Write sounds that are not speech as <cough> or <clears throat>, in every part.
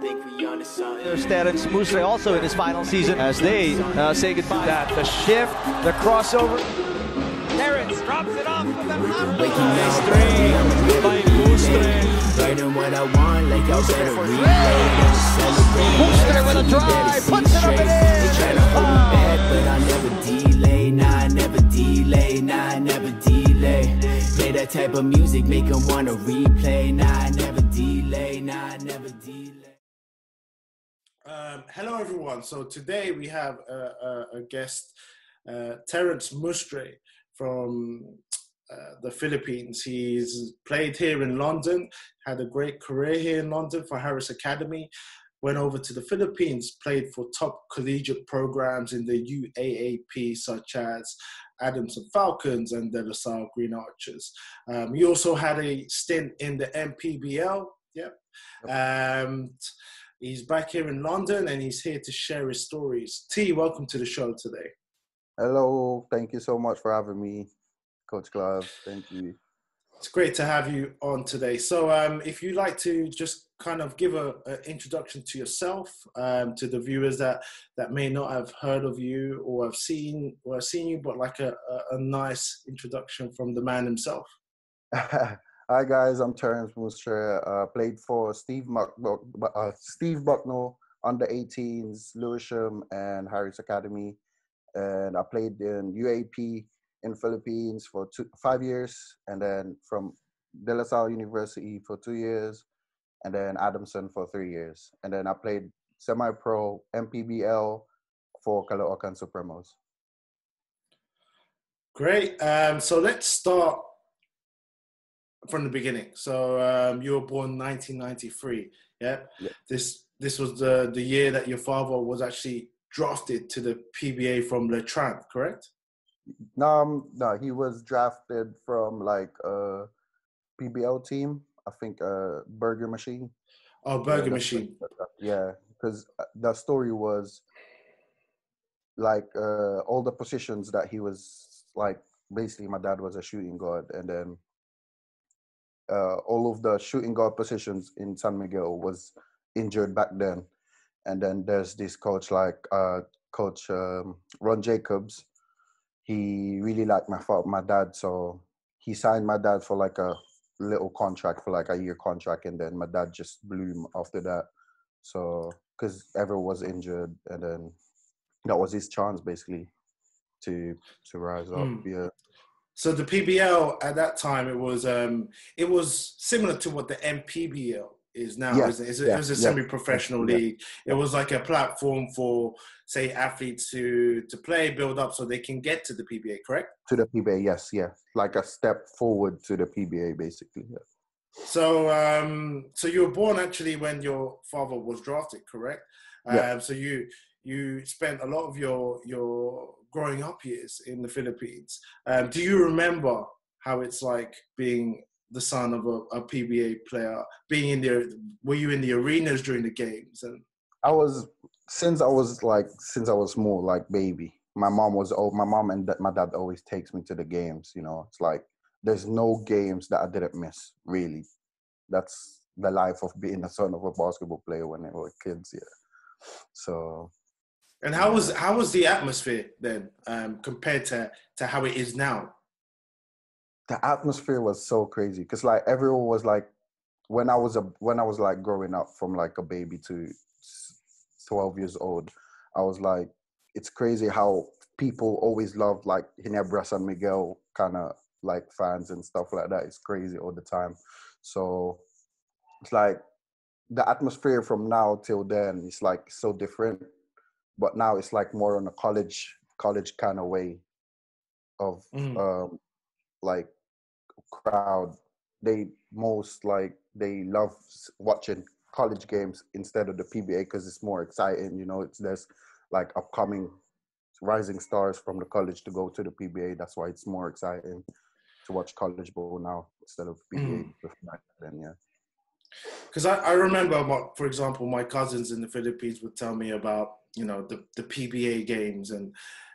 think we on to something. There's Terence Mustre also in his final season as they uh, say goodbye. That the shift, the crossover. Terence drops it off with a Waking up, three by Mustre. writing what I want, like y'all better relay. Never celebrate. Musre with a drive, puts it up and in. They try to hold me back, but I never delay. Nah, I never delay. Nah, I never delay. Play that type of music, make make 'em wanna replay. Nah, I never delay. Nah, I never delay. Um, hello, everyone. So today we have a, a, a guest, uh, Terence Mustre from uh, the Philippines. He's played here in London, had a great career here in London for Harris Academy. Went over to the Philippines, played for top collegiate programs in the UAAP, such as Adamson Falcons and De La Salle Green Archers. Um, he also had a stint in the MPBL. Yep. Um, He's back here in London and he's here to share his stories. T, welcome to the show today. Hello, thank you so much for having me, Coach Glove. Thank you. It's great to have you on today. So, um, if you'd like to just kind of give a, a introduction to yourself, um, to the viewers that that may not have heard of you or have seen or have seen you, but like a, a, a nice introduction from the man himself. <laughs> Hi guys, I'm Terence Mustre. Uh, played for Steve uh, Steve Bucknell under 18s, Lewisham and Harris Academy, and I played in UAAP in Philippines for two, five years, and then from De La Salle University for two years, and then Adamson for three years, and then I played semi-pro MPBL for Caloocan Supremos. Great. Um, so let's start from the beginning. So um, you were born 1993. Yeah? Yeah. This this was the the year that your father was actually drafted to the PBA from Letran, correct? No, um, no, he was drafted from like a PBL team. I think uh Burger Machine. Oh, Burger that's- Machine. Yeah, because the story was like uh all the positions that he was like. Basically, my dad was a shooting guard, and then uh, all of the shooting guard positions in San Miguel was injured back then. And then there's this coach like uh, Coach um, Ron Jacobs. He really liked my my dad, so he signed my dad for like a little contract for like a year contract, and then my dad just blew him after that. So because everyone was injured, and then that was his chance basically to to rise up. Mm. Yeah. So the PBL at that time it was um it was similar to what the MPBL is now. Yeah, isn't it? It's a- yeah, it was a yeah, semi-professional yeah, league. It was like a platform for say athletes to to play, build up, so they can get to the PBA. Correct? To the PBA, yes, yeah, like a step forward to the PBA, basically. Yeah. So, um, so you were born actually when your father was drafted, correct? Yeah. Um, so you you spent a lot of your your growing up years in the Philippines. Um, do you remember how it's like being the son of a, a PBA player? Being in the were you in the arenas during the games? And I was since I was like since I was small, like baby. My mom was my mom and my dad always takes me to the games. You know, it's like there's no games that I didn't miss. Really, that's the life of being the son of a basketball player when they were kids. Yeah. So and how was how was the atmosphere then um, compared to to how it is now? the atmosphere was so crazy because like everyone was like when i was a when i was like growing up from like a baby to 12 years old i was like it's crazy how people always love like Ginebra San Miguel kind of like fans and stuff like that. It's crazy all the time. So it's like the atmosphere from now till then is like so different. But now it's like more on a college college kind of way of Mhm. um like crowd. They most like they love watching college games instead of the PBA because it's more exciting. You know, it's there's like upcoming rising stars from the college to go to the PBA. That's why it's more exciting to watch college ball now instead of PBA Mm. then. Yeah. because I, I remember, my, for example, my cousins in the Philippines would tell me about you know the, the PBA games and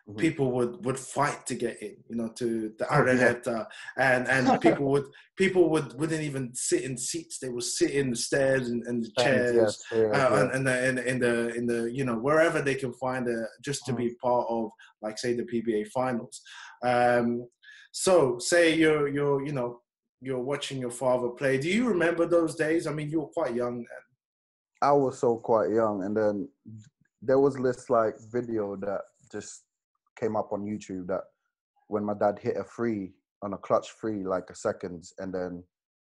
mm-hmm. people would would fight to get in, you know, to the oh, Araneta, yeah. and and <laughs> people would people would wouldn't even sit in seats; they would sit in the stairs and, and the chairs, yes, yeah, uh, yeah. And, and, the, in, in the in the you know wherever they can find it, just to mm-hmm. be part of, like say the PBA finals. Um, so say you're you're you know you're watching your father play. Do you remember those days? I mean, you were quite young then. I was so quite young, and then there was this like video that just came up on YouTube that when my dad hit a free on a clutch free like a seconds, and then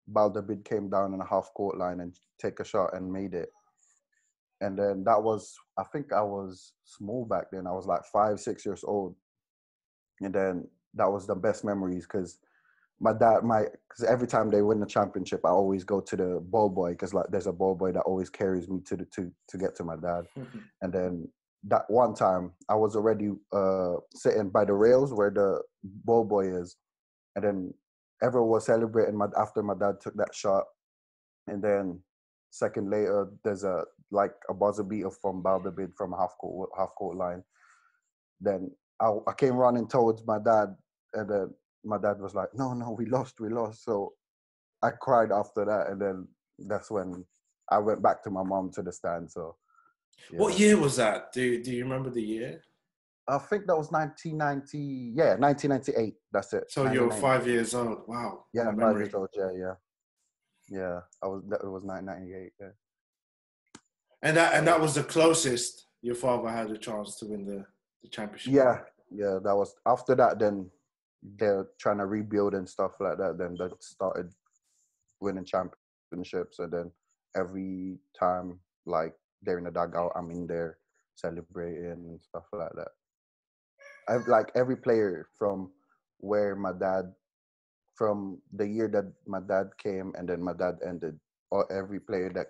Bal David came down in a half court line and take a shot and made it. And then that was, I think I was small back then. I was like five, six years old. And then that was the best memories because my dad, my because every time they win the championship, I always go to the ball boy because like there's a ball boy that always carries me to the to to get to my dad. Mm-hmm. <laughs> And then that one time, I was already uh sitting by the rails where the ball boy is, and then everyone was celebrating my after my dad took that shot, and then second later there's a like a buzzer beater from Bal David from half court half court line. Then I, I came running towards my dad, and then my dad was like, "No, no, we lost, we lost." So I cried after that, and then that's when I went back to my mom to the stand. So, yeah. what year was that? Do Do you remember the year? I think that was 1990. Yeah, 1998. That's it. So you were five years old. Wow. Yeah, five years old. Yeah, yeah, yeah. I was. That was 1998. Yeah. And that and that was the closest your father had a chance to win the, the championship. Yeah, yeah. That was after that. Then they're trying to rebuild and stuff like that, then they started winning championships. And then every time, like they're in the dugout, I'm in there celebrating and stuff like that. I've like every player from where my dad, from the year that my dad came and then my dad ended, or every player that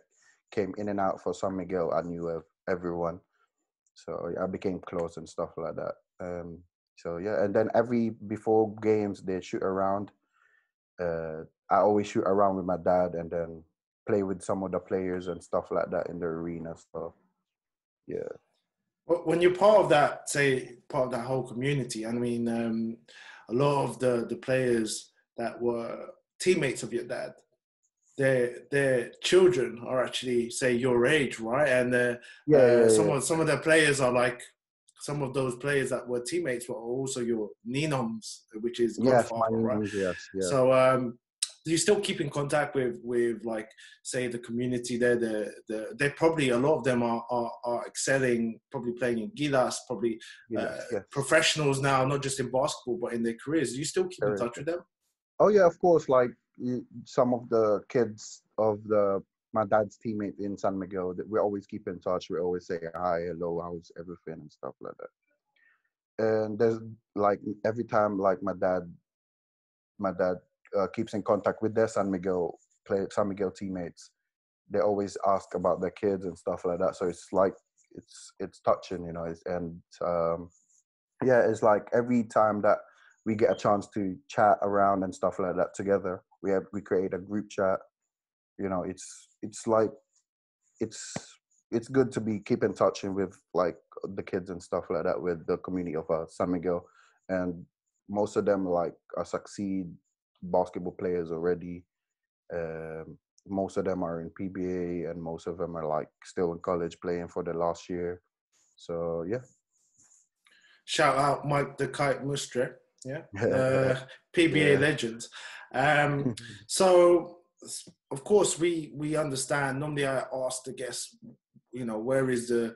came in and out for San Miguel, I knew everyone. So I became close and stuff like that. Um, so yeah, and then every before games they shoot around. Uh, I always shoot around with my dad, and then play with some of the players and stuff like that in the arena. So yeah. When you're part of that, say part of that whole community, I mean, um, a lot of the the players that were teammates of your dad, their their children are actually say your age, right? And uh, yeah, uh, yeah, some yeah. of some of their players are like some of those players that were teammates were also your Ninongs, which is yes, right? yes, yes. So um, do you still keep in contact with with like say the community there? The the they probably a lot of them are are, are excelling, probably playing in Gilas, probably yes, uh, yes. professionals now, not just in basketball but in their careers. Do you still keep in touch with them? Oh yeah, of course. Like some of the kids of the my dad's teammate in San Miguel. that We always keep in touch. We always say hi, hello, how's everything, and stuff like that. And there's like every time, like my dad, my dad uh, keeps in contact with their San Miguel play San Miguel teammates. They always ask about their kids and stuff like that. So it's like it's it's touching, you know. It's, and um, yeah, it's like every time that we get a chance to chat around and stuff like that together, we have we create a group chat you know it's it's like it's it's good to be keep in touch with like the kids and stuff like that with the community of uh, San Miguel, and most of them like are succeed basketball players already. Um, most of them are in PBA, and most of them are like still in college playing for the last year. So yeah. Shout out Mike the Kite Mustre, yeah, <laughs> uh, PBA yeah. legends. Um, <laughs> so of course we we understand. Normally i ask the guests you know where is the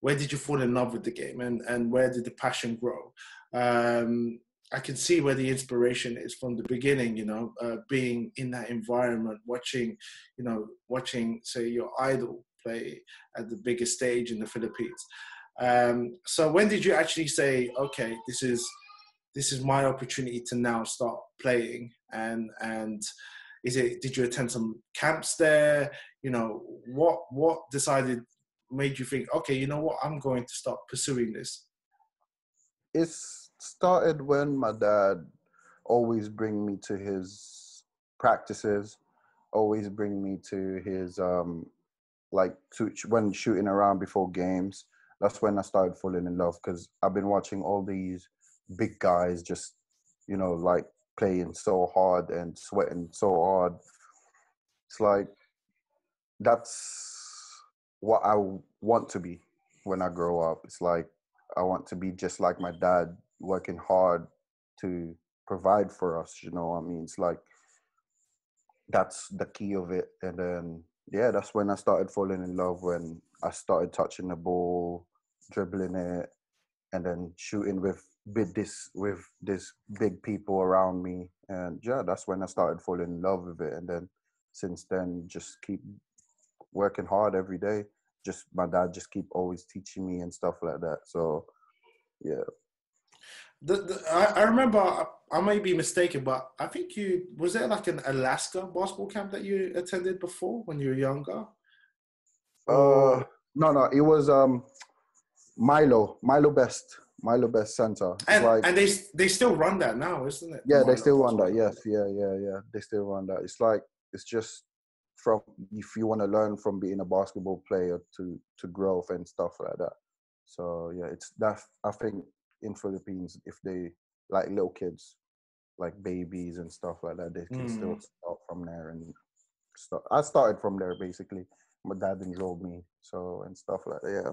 where did you fall in love with the game and and where did the passion grow? Um, i can see where the inspiration is from the beginning you know uh, being in that environment watching you know watching say your idol play at the biggest stage in the philippines. Um, so when did you actually say okay this is this is my opportunity to now start playing and and is it did you attend some camps there? You know, what what decided made you think, okay, you know what, I'm going to start pursuing this? It started when my dad always bring me to his practices, always bring me to his um like to when shooting around before games. that's when I started falling in love because I've been watching all these big guys just, you know, like playing so hard and sweating so hard. It's like that's what I want to be when I grow up. It's like I want to be just like my dad, working hard to provide for us. You know, I mean, it's like that's the key of it. And then yeah, that's when I started falling in love. When I started touching the ball, dribbling it, and then shooting with with this with this big people around me. And yeah, that's when I started falling in love with it. And then since then, just keep working hard every day. Just my dad just keep always teaching me and stuff like that. So yeah. The, the, I, I remember I may be mistaken, but I think you was there like an Alaska basketball camp that you attended before when you were younger. Uh, no, no, it was um Milo, Milo Best, Milo Best Center. And, like, and they they still run that now, isn't it? Yeah, Milo they still run that. Yes, yeah, yeah, yeah. They still run that. It's like it's just from if you want to learn from being a basketball player to to growth and stuff like that. So yeah, it's that I think in Philippines if they like little kids, like babies and stuff like that, they can mm. still start from there and start. I started from there basically. My dad enrolled me, so and stuff like that. Yeah.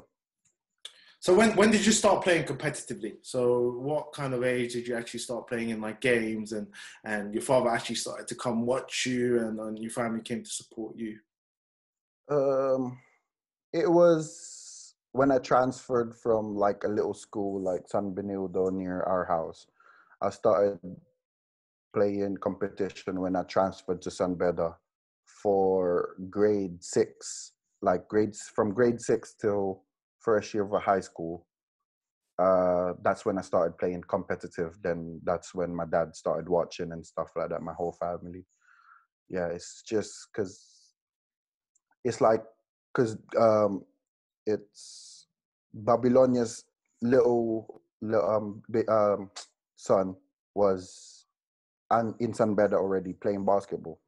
So when when did you start playing competitively? So what kind of age did you actually start playing in like games and and your father actually started to come watch you and, and your family came to support you? Um, it was when I transferred from like a little school like San Benildo near our house. I started playing competition when I transferred to San Beda for grade six, like grades from grade six till first year of high school, uh, that's when I started playing competitive. Then that's when my dad started watching and stuff like that. My whole family. Yeah, it's just because it's like because um, it's Babylonia's little, little um, um, <tsk> son was and in San Beda already playing basketball.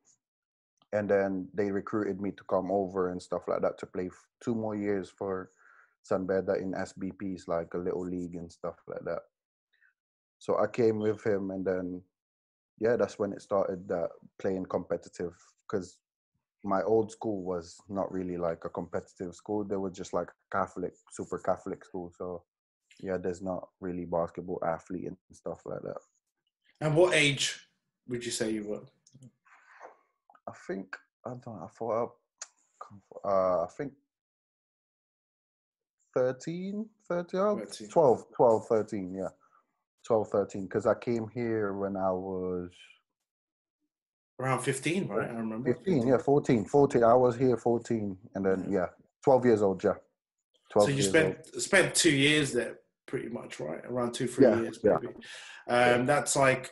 And then they recruited me to come over and stuff like that to play two more years for San Beda in SBPs, like a little league and stuff like that. So I came with him, and then yeah, that's when it started uh, playing competitive. Because my old school was not really like a competitive school; they were just like Catholic, super Catholic school. So yeah, there's not really basketball athlete and stuff like that. And what age would you say you were? I think I don't. I thought. Uh, I think 13, 13, 13. 12, 12, 13, yeah. 12, 13, because I came here when I was... Around 15, right? I remember. 15, yeah, 14, 14. I was here 14, and then, yeah, 12 years old, yeah. 12 so you spent old. spent two years there, pretty much, right? Around two, three yeah, years, maybe. Yeah. Um, that's like,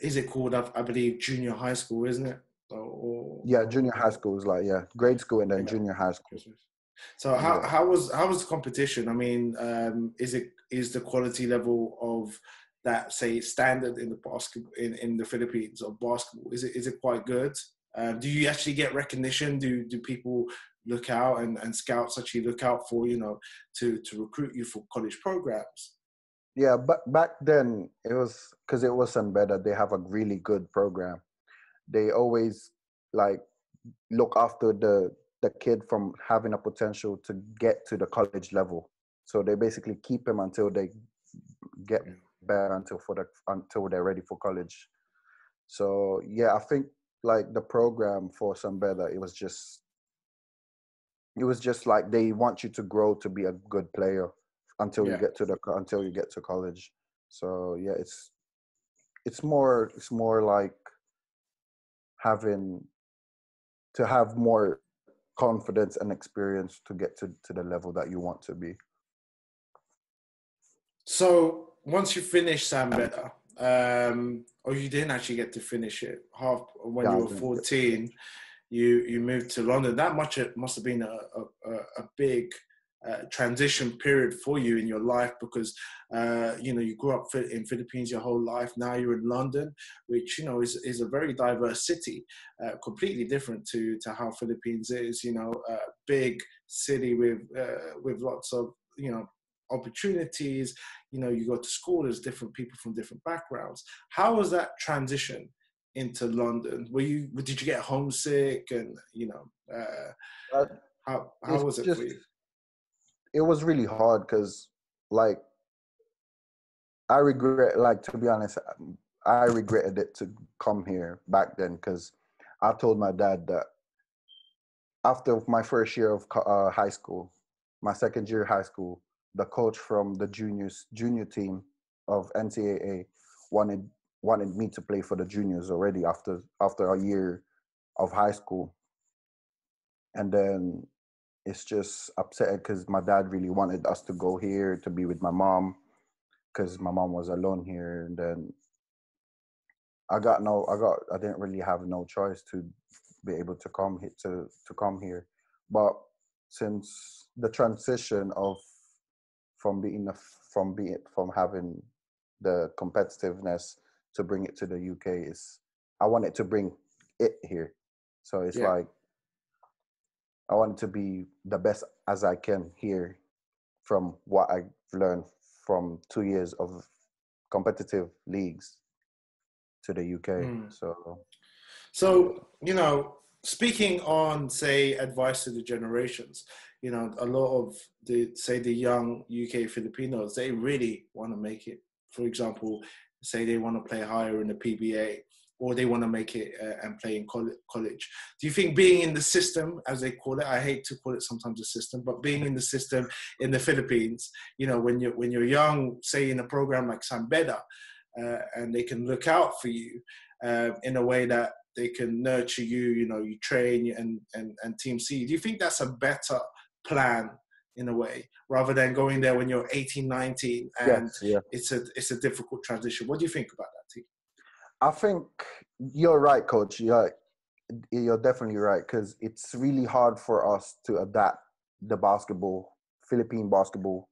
is it called, I believe, junior high school, isn't it? Or, yeah, junior high school is like, yeah, grade school and then yeah. junior high school. So how, how was how was the competition? I mean, um, is it is the quality level of that say standard in the basketball in, in the Philippines of basketball? Is it is it quite good? Um, do you actually get recognition? Do do people look out and, and scouts actually look out for you know to to recruit you for college programs? Yeah, but back then it was because it was Beda. They have a really good program. They always like look after the the kid from having a potential to get to the college level. So they basically keep him until they get better until for the until they're ready for college. So yeah, I think like the program for San Beda, it was just it was just like they want you to grow to be a good player until yeah. you get to the until you get to college. So yeah, it's it's more it's more like having to have more confidence and experience to get to, to the level that you want to be. So once you finish San Beda, um, or you didn't actually get to finish it half when yeah, you were 14, you you moved to London. That much it must have been a, a, a big uh, transition period for you in your life because uh, you know you grew up in Philippines your whole life. Now you're in London, which you know is is a very diverse city, uh, completely different to to how Philippines is. You know, a big city with uh, with lots of you know opportunities. You know, you go to school, there's different people from different backgrounds. How was that transition into London? Were you did you get homesick and you know uh, Uh, how how was it just- for you? It was really hard because like i regret like to be honest um, i regretted it to come here back then because i told my dad that after my first year of uh, high school my second year of high school the coach from the juniors junior team of ncaa wanted wanted me to play for the juniors already after after a year of high school. And then it's just upsetting because my dad really wanted us to go here to be with my mom because my mom was alone here and then i got no i got i didn't really have no choice to be able to come here to to come here but since the transition of from being a, from being from having the competitiveness to bring it to the uk is i wanted to bring it here so it's Yeah. like I wanted to be the best as I can here from what I've learned from two years of competitive leagues to the UK. Mm. So So, you know, speaking on, say, advice to the generations, you know, a lot of the, say, the young UK Filipinos, they really want to make it. For example, say they want to play higher in the PBA or they want to make it uh, and play in college. Do you think being in the system, as they call it, I hate to call it sometimes a system, but being in the system in the Philippines, you know, when you're, when you're young, say in a program like San Beda, uh, and they can look out for you uh, in a way that they can nurture you you know you train and and and team c do you think that's a better plan in a way rather than going there when you're 18 19 and yes, yeah. it's a it's a difficult transition what do you think about that T? I think you're right, coach. You're you're definitely right because it's really hard for us to adapt the basketball, Philippine basketball,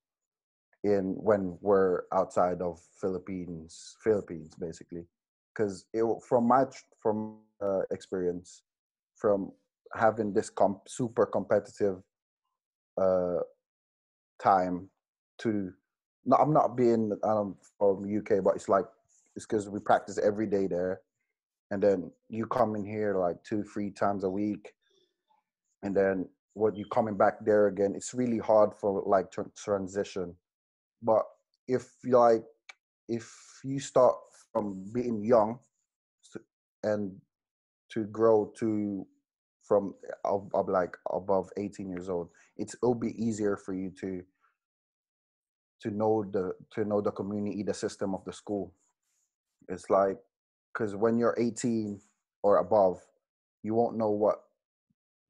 in when we're outside of Philippines, Philippines basically. Because from my from uh, experience, from having this com- super competitive uh, time to no, I'm not being um, from UK, but it's like it's because we practice every day there, and then you come in here like two, three times a week, and then when you coming back there again, it's really hard for like tr- transition. But if like, if you start from being young, and to grow to from of, of like above 18 years old, it's it'll be easier for you to to know the to know the community, the system of the school. It's like because when you're 18 or above, you won't know what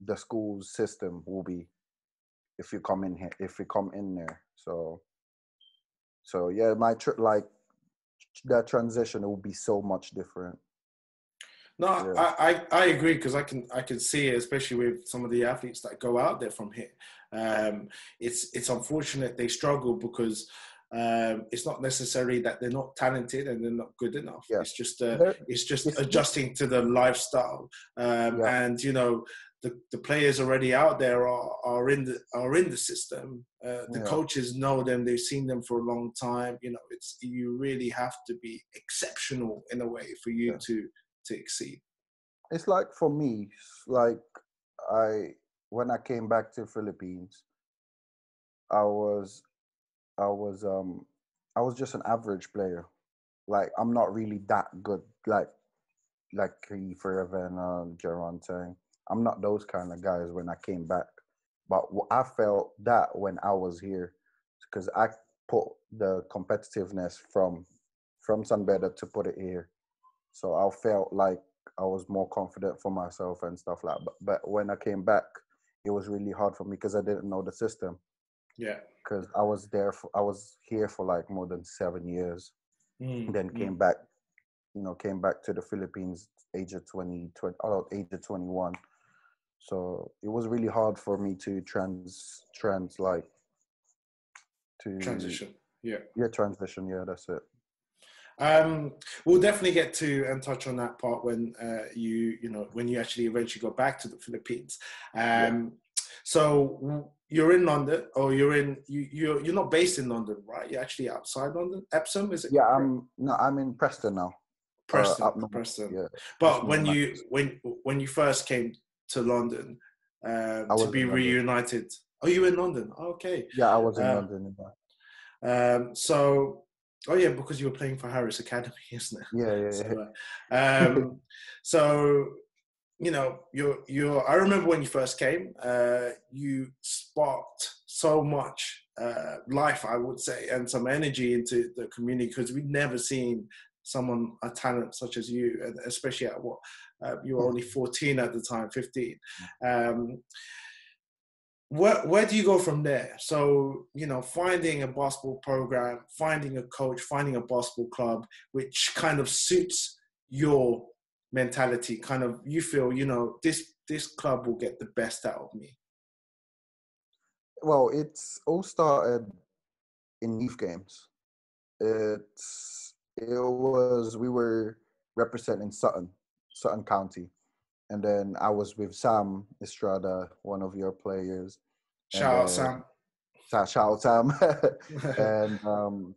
the school's system will be if you come in here if you come in there. So so yeah, my tr- like that transition will be so much different. no Yeah. I, I i agree because i can i can see it especially with some of the athletes that go out there from here um it's it's unfortunate they struggle because um, it's not necessarily that they're not talented and they're not good enough. Yeah. It's just uh, it's just It's- adjusting to the lifestyle um, Yeah. and you know the, the players already out there are, are in the are in the system uh, the Yeah. coaches know them they've seen them for a long time you know it's you really have to be exceptional in a way for you to to exceed it's like for me like i when i came back to philippines i was i was um i was just an average player like i'm not really that good like like forever and uh, Jaron i'm not those kind of guys when i came back but i felt that when i was here because i put the competitiveness from from San Beda to put it here so i felt like I was more confident for myself and stuff like. But but when I came back, it was really hard for me because I didn't know the system. Yeah Because I was there, for, I was here for like more than seven years. Mm, Then mm. came back, you know, came back to the Philippines age of 20, 20 oh, age of twenty one. So it was really hard for me to trans trans like to transition yeah Yeah, transition. Yeah, that's it. Um, we'll definitely get to and touch on that part when uh, you you know when you actually eventually go back to the Philippines. Um, So you're in London, or you're in you you're you're not based in London, right? You're actually outside London. Epsom, is it? Yeah, I'm no, I'm in Preston now. Preston. up north, Preston. Yeah. But Preston when you when when you first came to London um, to be reunited, are you in London? Okay. Yeah, I was in Um, London. Um, so, oh yeah, because you were playing for Harris Academy, <laughs> isn't it? yeah, yeah. yeah. <laughs> So, uh, um, so you know, you're you're. I remember when you first came, uh, you sparked so much uh, life, I would say, and some energy into the community because we'd never seen someone a talent such as you, and especially at what uh, you were only 14 at the time, 15. Um, where where do you go from there? So you know, finding a basketball program, finding a coach, finding a basketball club, which kind of suits your mentality. Kind of, you feel, you know, this this club will get the best out of me. Well, it's all started in youth games. It's it was we were representing Sutton, Sutton County, and then I was with Sam Estrada, one of your players. Shout out Uh, Sam. Sa- Shout out Sam, <laughs> <laughs> and um,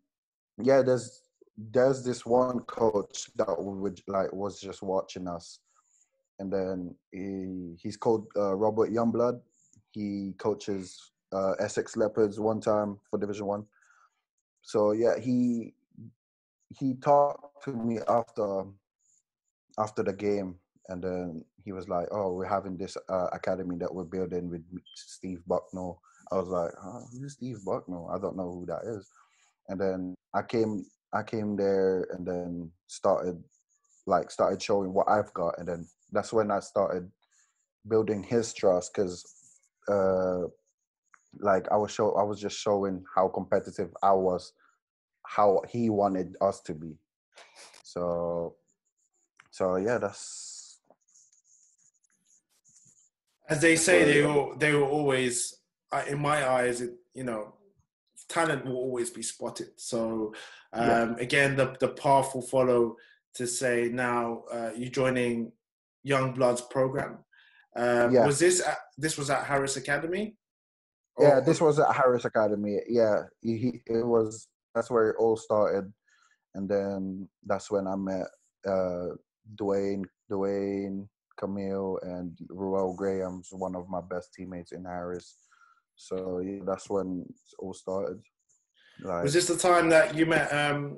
yeah, there's there's this one coach that would like was just watching us, and then he he's called uh, Robert Youngblood. He coaches uh, Essex Leopards one time for Division One. So yeah, he he talked to me after after the game, and then he was like, "Oh, we're having this uh, academy that we're building with Steve Bucknell." I was like, huh, "Who's Steve Bucknell? I don't know who that is." And then I came I came there and then started like started showing what I've got, and then that's when I started building his trust because uh like I was show I was just showing how competitive I was, how he wanted us to be. So so yeah, that's As they say, they will they will always, in my eyes, it, you know, talent will always be spotted. So um, Yeah. again, the the path will follow to say now uh, you're joining Young Bloods program. Um, Yeah. Was this at, this was at Harris Academy? yeah. This was at Harris Academy. Yeah, he, he it was that's where it all started, and then that's when I met uh Dwayne, Dwayne, Camille, and Ruel Graham's one of my best teammates in Harris. So yeah, that's when it all started. Like, Was this the time that you met? Um,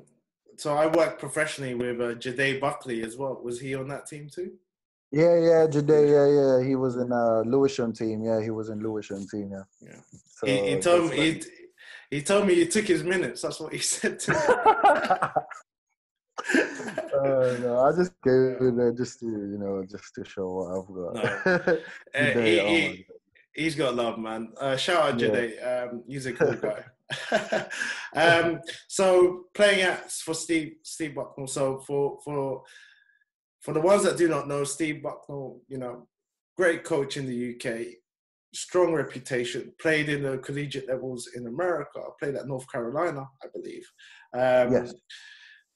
so I worked professionally with uh, Jade Buckley as well. Was he on that team too? Yeah, yeah, Jade, yeah, yeah. He was in uh Lewisham team. Yeah, he was in Lewisham team. Yeah. Yeah. So he, he told me he, he told me you took his minutes. That's what he <laughs> said to me. <laughs> uh, no, I just gave it there just to you know just to show what I've got. <laughs> Uh, he, oh he, my he's got love, man. Uh, shout out Yeah. Jade. Um, he's a cool guy. <laughs> um, so playing at for Steve Steve Bucknell. So for for for the ones that do not know, Steve Bucknell, you know, great coach in the UK, strong reputation. Played in the collegiate levels in America. Played at North Carolina, I believe. Um, Yes.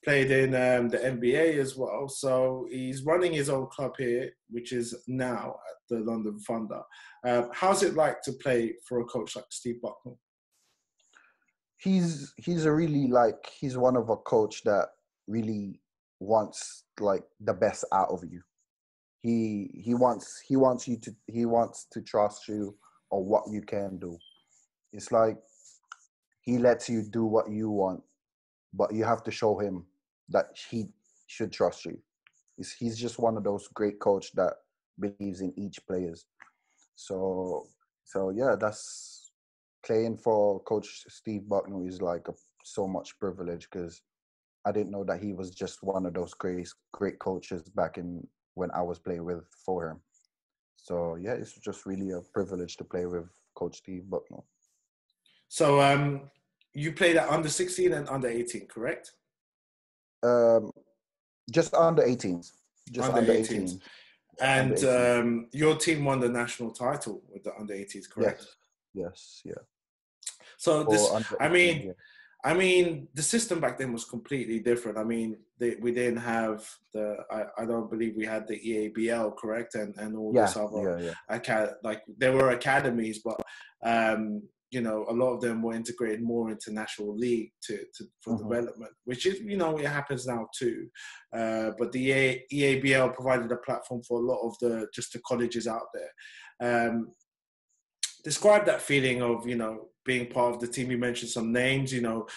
Played in um, the NBA as well. So he's running his own club here, which is now at the London Thunder. Um, how's it like to play for a coach like Steve Bucknell? he's he's a really like he's one of a coach that really wants like the best out of you. He he wants he wants you to he wants to trust you or what you can do. It's like he lets you do what you want, but you have to show him that he should trust you. He's, he's just one of those great coach that believes in each players. So so yeah, that's playing for Coach Steve Bucknell is like a, so much privilege because I didn't know that he was just one of those great great coaches back in when I was playing with for him. So yeah, it's just really a privilege to play with Coach Steve Bucknell. So um, you played at under 16 and under 18, correct? Um, just under 18s. Just Under under, 18s. 18s. And um, your team won the national title with the under 18s, correct? Yes, yes, yeah. So this, under I mean, yeah. I mean, the system back then was completely different. I mean, they, we didn't have the. I, I don't believe we had the EABL, correct, and and all Yeah, this other. yeah, yeah. Acad- like there were academies, but um, you know, a lot of them were integrated more into national league to, to for Mhm. development, which is you know it happens now too. Uh, but the EA, EABL provided a platform for a lot of the just the colleges out there. Um, describe that feeling of you know being part of the team. You mentioned some names. You know,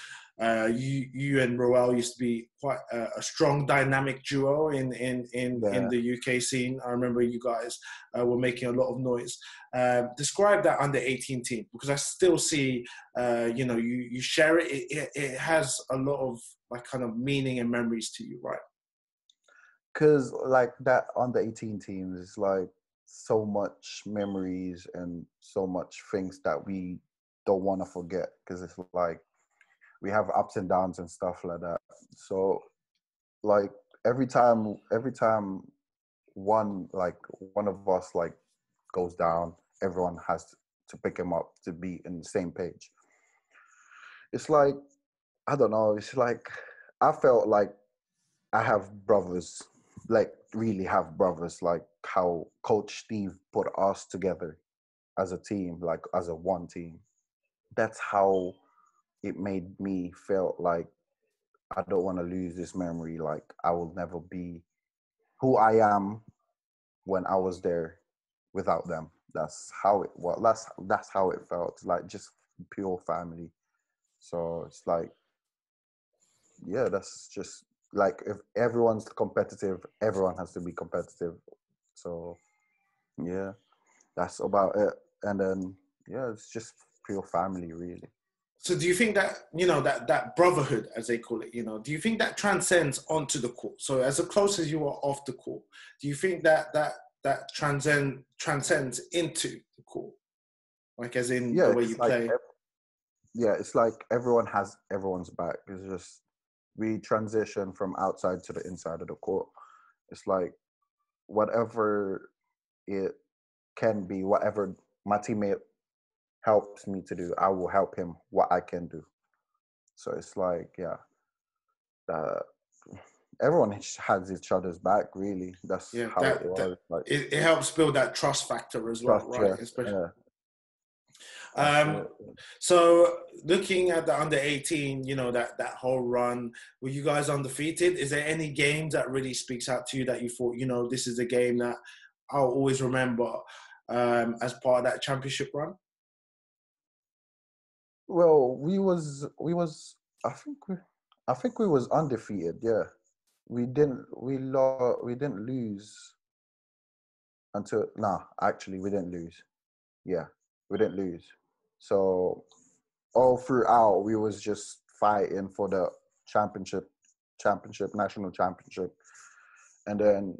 uh, you you and Roel used to be quite a, a strong dynamic duo in in in, in the UK scene. I remember you guys uh, were making a lot of noise. Um, describe that under 18 team because I still see uh, you know you you share it. It, it. it has a lot of like kind of meaning and memories to you, right? because like that the 18 teams is like so much memories and so much things that we don't want to forget because it's like we have ups and downs and stuff like that. So like every time every time one like one of us like goes down everyone has to pick him up to be in the same page. It's like i don't know it's like i felt like i have brothers like really have brothers like how coach steve put us together as a team like as a one team. That's how it made me feel like i don't want to lose this memory like i will never be who i am when i was there without them. That's how it was that's that's how it felt like just pure family. So it's like yeah that's just like if everyone's competitive everyone has to be competitive. So yeah that's about it. And then yeah it's just pure family really So do you think that you know that that brotherhood, as they call it, you know, do you think that transcends onto the court? So as close as you are off the court, do you think that that that transcend transcends into the court, like as in yeah the way you like play? ev- yeah it's like everyone has everyone's back it's just we transition from outside to the inside of the court it's like whatever it can be whatever my teammate helps me to do i will help him what i can do so it's like yeah uh, everyone has each other's back really that's Yeah, how that- it that- was like It, it helps build that trust factor as well, right? yeah, Especially. yeah, Um, so looking at the under 18, you know, that, that whole run, were you guys undefeated? Is there any game that really speaks out to you that you thought, you know, this is a game that I'll always remember um, as part of that championship run? Well, we was we was I think we I think we was undefeated. Yeah, we didn't we lo- we didn't lose until nah. Actually, we didn't lose. Yeah, we didn't lose. So all throughout, we was just fighting for the championship, championship, national championship, and then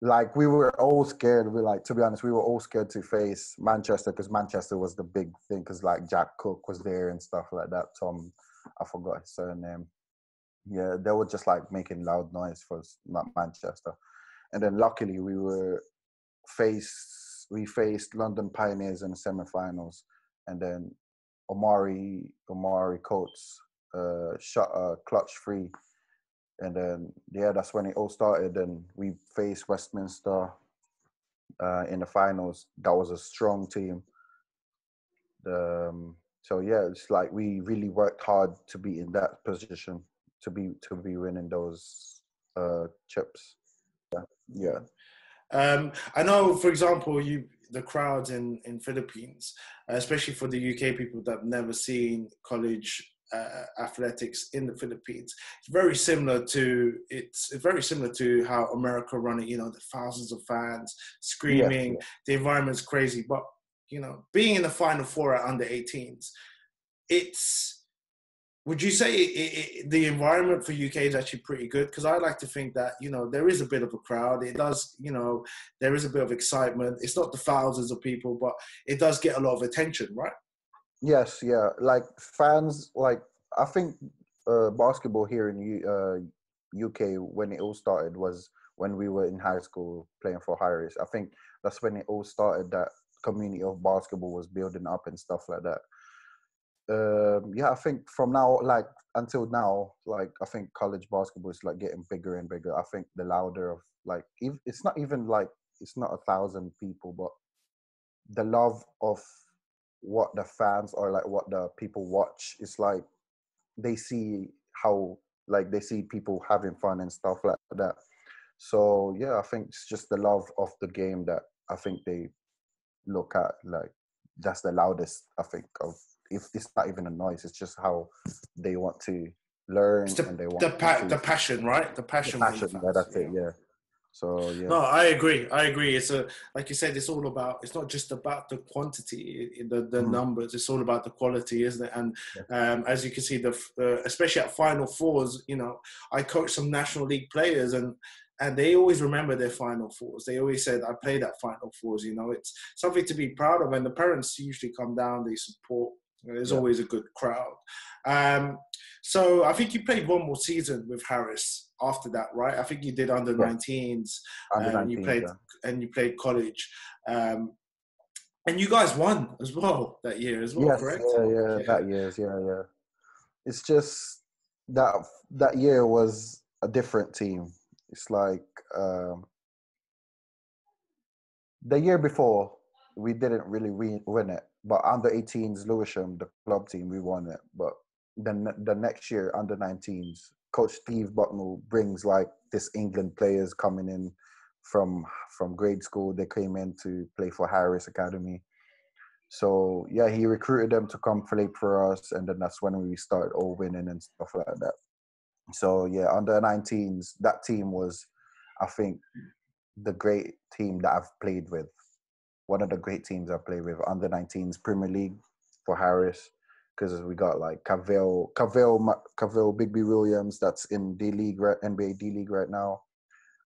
like we were all scared. We like to be honest, we were all scared to face Manchester because Manchester was the big thing. Because like Jack Cook was there and stuff like that. Tom, I forgot his surname. Yeah, they were just like making loud noise for Manchester. And then luckily we were faced. We faced London Pioneers in the semi-finals, and then Omari Omari Coates uh, shot a clutch free and then yeah, that's when it all started. And we faced Westminster uh, in the finals. That was a strong team. Um, so yeah, it's like we really worked hard to be in that position to be to be winning those uh, chips. Yeah, yeah. Um, I know, for example, you the crowds in in Philippines, uh, especially for the UK people that have never seen college uh, athletics in the Philippines, it's very similar to it's very similar to how America run it. You know, the thousands of fans screaming, yeah. the environment's crazy. But you know, being in the final four at under 18s, it's would you say it, it, the environment for UK is actually pretty good? Because I like to think that you know there is a bit of a crowd. It does, you know, there is a bit of excitement. It's not the thousands of people, but it does get a lot of attention, right? Yes, yeah. Like fans, like I think uh, basketball here in U- uh, UK when it all started was when we were in high school playing for Harris. I think that's when it all started. That community of basketball was building up and stuff like that. um, yeah, I think from now, like until now, like I think college basketball is like getting bigger and bigger. I think the louder of like, it's not even like it's not a thousand people, but the love of what the fans or like what the people watch is like they see how like they see people having fun and stuff like that. So yeah, I think it's just the love of the game that I think they look at like that's the loudest I think of if it's not even a noise, it's just how they want to learn It's the, and they want the, pa- the passion, right? The passion. the passion. Yeah, that's it. Yeah. So yeah. No, I agree. I agree. It's a like you said. It's all about. It's not just about the quantity, the the Mm. numbers. It's all about the quality, isn't it? And um, as you can see, the uh, especially at Final Fours, you know, I coach some National League players, and and they always remember their Final Fours. They always said, "I played at Final Fours." You know, it's something to be proud of, and the parents usually come down. They support. There's Yeah. always a good crowd. Um, so I think you played one more season with Harris after that, right? I think you did under Yeah. 19s Under um, you played yeah. and you played college, um, and you guys won as well that year as well, yes, correct? yeah, yeah, that years, yeah, yeah. It's just that that year was a different team. It's like um, the year before we didn't really win, win it, but under 18s Lewisham, the club team, we won it. But then the next year, under 19s, Coach Steve Bucknell brings like this England players coming in from from grade school. They came in to play for Harris Academy. So yeah, he recruited them to come play for us, and then that's when we started all winning and stuff like that. So yeah, under 19s, that team was, I think, the great team that I've played with. One of the great teams I played with under 19s Premier League for Harris, because we got like Kavell, Kavell, Kavell, Bigby Williams, that's in D League, right, NBA D League right now.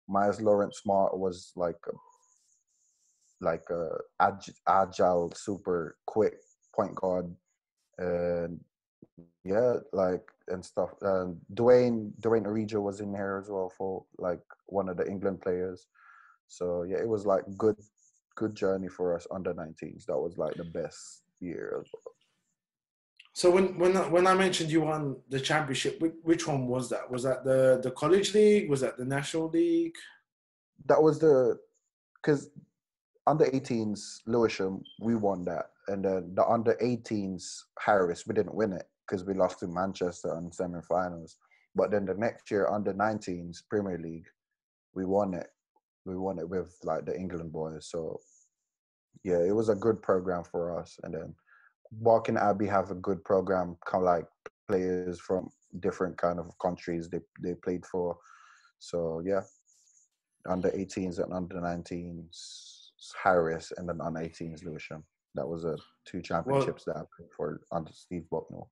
Miles Lawrence Smart was like like a ag- agile, super quick point guard, and yeah, like and stuff. And Dwayne Dwayne Origi was in here as well for like one of the England players. So yeah, it was like good good journey for us under 19s. That was like the best year. So when when when I mentioned you won the championship, which, which one was that? Was that the the college league? Was that the national league? That was the because under 18s Lewisham we won that, and then the under 18s Harris we didn't win it because we lost to Manchester in semi-finals. But then the next year under 19s Premier League, we won it. We won it with like the England boys. So yeah, it was a good program for us. And then Barking Abbey have a good program, kind of like players from different kind of countries they they played for. So yeah, under 18s and under 19s Harris, and then under 18s Lewisham. That was a two championships that I played for under Steve Bucknell.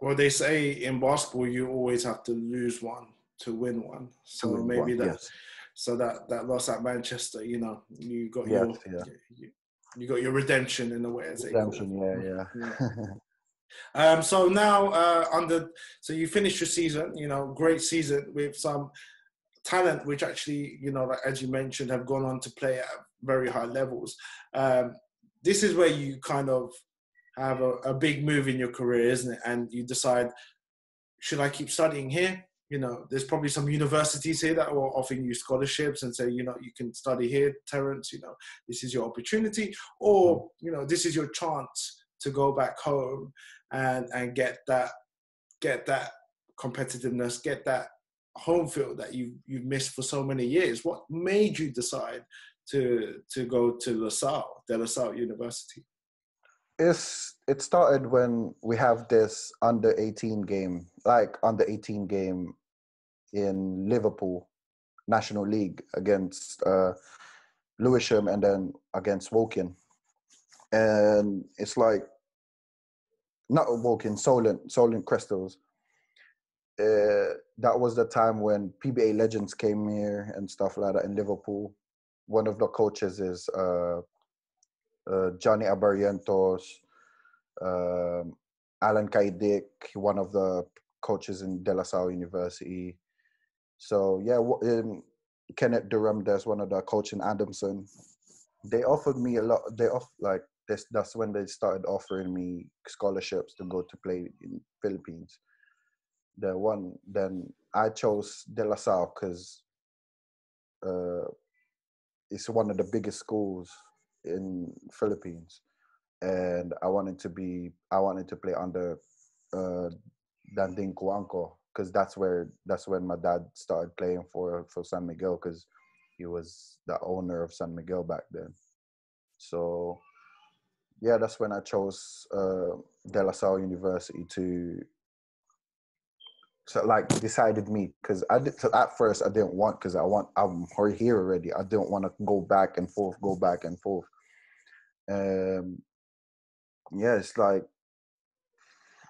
Well, they say in basketball you always have to lose one to win one. So win maybe one, that yes. so that that loss at Manchester, you know, you got Yes, your yeah. you, you got your redemption in a way. As they call it. Redemption, yeah, yeah. Um, so now uh, under so you finished your season, you know, great season with some talent, which actually, you know, like as you mentioned, have gone on to play at very high levels. Um, this is where you kind of have a, a big move in your career, isn't it? And you decide, should I keep studying here? You know, there's probably some universities here that are offering you scholarships and say, you know, you can study here, Terence. You know, this is your opportunity, or you know, this is your chance to go back home and and get that get that competitiveness, get that home field that you you've missed for so many years. What made you decide to to go to LaSalle, De La Salle University? it's it started when we have this under 18 game like under 18 game in liverpool national league against uh lewisham and then against woking. And it's like not woking solent solent Kestrels. Uh, that was the time when pba legends came here and stuff like that in liverpool. One of the coaches is uh uh, Johnny Abarientos, um, Allan Caidic, one of the coaches in De La Salle University. So yeah, um, Kenneth Durham, there's one of the coach in Adamson. they offered me a lot. They off like this. That's when they started offering me scholarships to go to play in Philippines. The one then I chose De La Salle because uh, it's one of the biggest schools in Philippines, and I wanted to be I wanted to play under uh, Danding Cojuangco because that's where that's when my dad started playing for for San Miguel because he was the owner of San Miguel back then. So yeah, that's when I chose uh, De La Salle University to so like decided me because I did so at first I didn't want because I want I'm here already. I didn't want to go back and forth, go back and forth. Um, yeah, it's like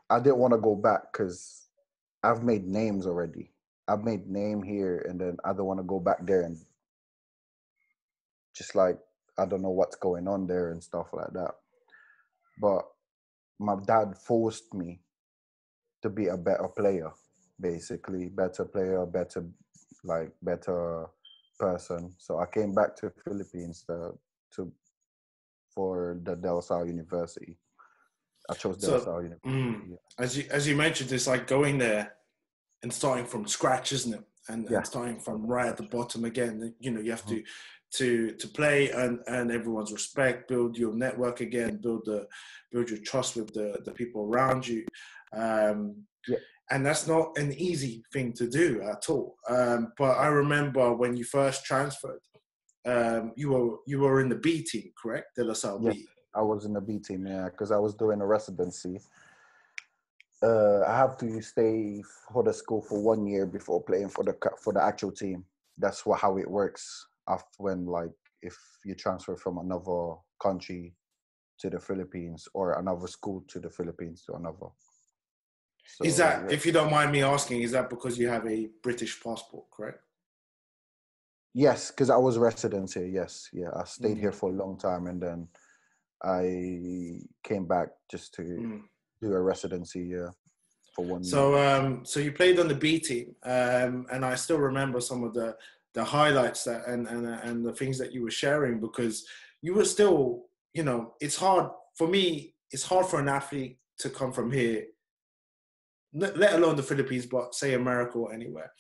I didn't want to go back because I've made names already. I've made name here, and then I don't want to go back there and just like I don't know what's going on there and stuff like that. But my dad forced me to be a better player, basically, better player, better like better person. So I came back to Philippines to, to for the De La Salle University. I chose So, Salle University. Mm. yeah. as you as you mentioned, it's like going there and starting from scratch, isn't it? And, Yeah. and starting from right at the bottom again. You know, you have to Mm-hmm. to to play and earn everyone's respect, build your network again, build the build your trust with the the people around you. Um, Yeah. And that's not an easy thing to do at all. Um, but I remember when you first transferred, um, you were you were in the B team, correct? De La Salle Yeah. B. I was in the B team, yeah, because I was doing a residency. Uh, I have to stay for the school for one year before playing for the for the actual team. That's what how it works. After when like if you transfer from another country to the Philippines or another school to the Philippines to another. So, is that, yeah. if you don't mind me asking, is that because you have a British passport, correct? Yes, because I was resident here. Yes, yeah, I stayed here Mm. for a long time, and then I came back just to Mm. do a residency yeah, for one year. So, um, so you played on the B team, um, and I still remember some of the the highlights that and and and the things that you were sharing because you were still, you know, it's hard for me. It's hard for an athlete to come from here, let let alone the Philippines, but say America or anywhere,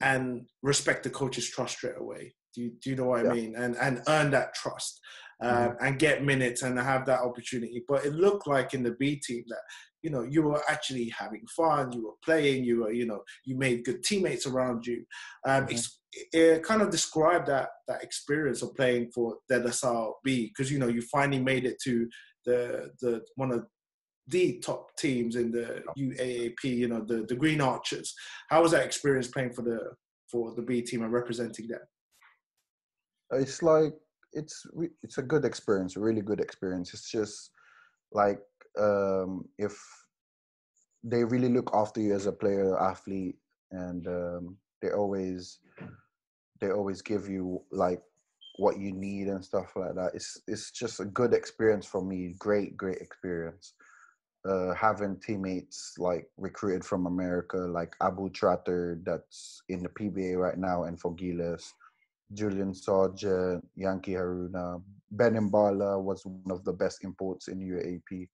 and respect the coach's trust straight away. Do you, do you know what Yeah. I mean? And and earn that trust. Uh, and get minutes and have that opportunity. But it looked like in the B team that you know you were actually having fun, you were playing, you were you know you made good teammates around you. Um, Mhm. ex- it kind of described that that experience of playing for De La Salle B because you know you finally made it to the the one of the top teams in the UAAP, you know the the Green Archers. How was that experience playing for the for the B team and representing them? it's like it's it's a good experience, a really good experience. It's just like um, if they really look after you as a player, athlete, and um, they always they always give you like what you need and stuff like that. It's it's just a good experience for me. Great, great experience. Uh, having teammates like recruited from America, like Abu Tratter, that's in the PBA right now, and for Giles, Julian Sargent, Yankie Haruna, Ben Mbala was one of the best imports in UAAP.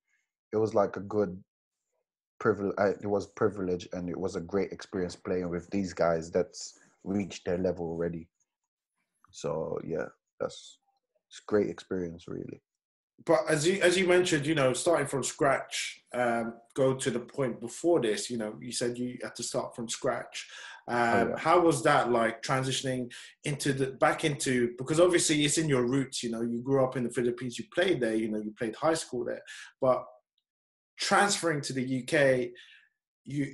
It was like a good privilege. It was privilege, and it was a great experience playing with these guys that's reached their level already. So yeah, that's it's great experience, really. but as you as you mentioned, you know, starting from scratch, um, go to the point before this. You know, you said you had to start from scratch. Um, Oh, yeah. How was that like transitioning into the back into because obviously it's in your roots. You know, you grew up in the Philippines, you played there. You know, you played high school there, but transferring to the UK, you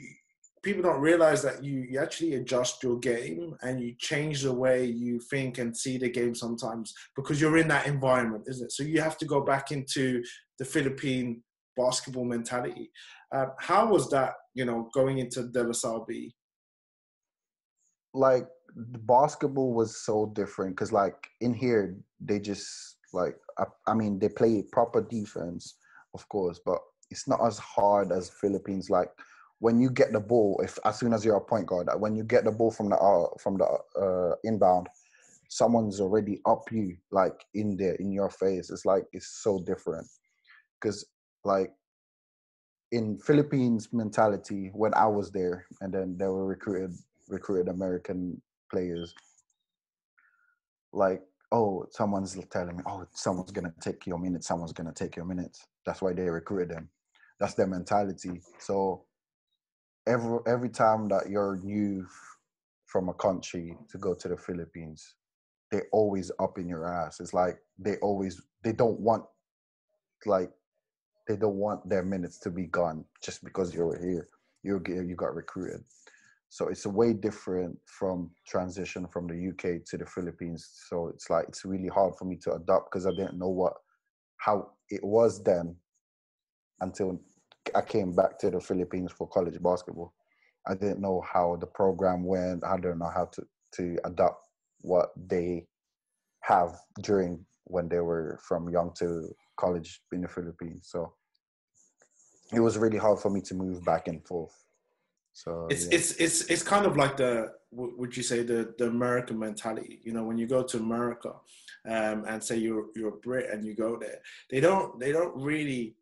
people don't realize that you, you actually adjust your game and you change the way you think and see the game sometimes because you're in that environment, isn't it? So you have to go back into the Philippine basketball mentality. Uh, how was that, you know, going into De La Salle B? Like basketball was so different because like in here they just like I, I mean they play proper defense of course but it's not as hard as philippines like when you get the ball if as soon as you're a point guard when you get the ball from the uh, from the uh, inbound someone's already up you, like in there, in your face. It's like it's so different. Because like in Philippines mentality, when I was there, and then they were recruited recruited American players, like oh, someone's telling me, oh, someone's gonna take your minutes, someone's gonna take your minutes. That's why they recruited them. That's their mentality. So every every time that you're new from a country to go to the Philippines, they always up in your ass. It's like they always they don't want like they don't want their minutes to be gone just because you're here. You're you got recruited. So it's a way different from transition from the UK to the Philippines. So it's like it's really hard for me to adapt because I didn't know what how it was then until I came back to the Philippines for college basketball. I didn't know how the program went. I don't know how to to adapt what they have during when they were from young to college in the Philippines. So it was really hard for me to move back and forth. So it's yeah. it's it's it's kind of like the would you say the the American mentality? You know, when you go to America, um, and say you're you're a Brit and you go there, they don't they don't really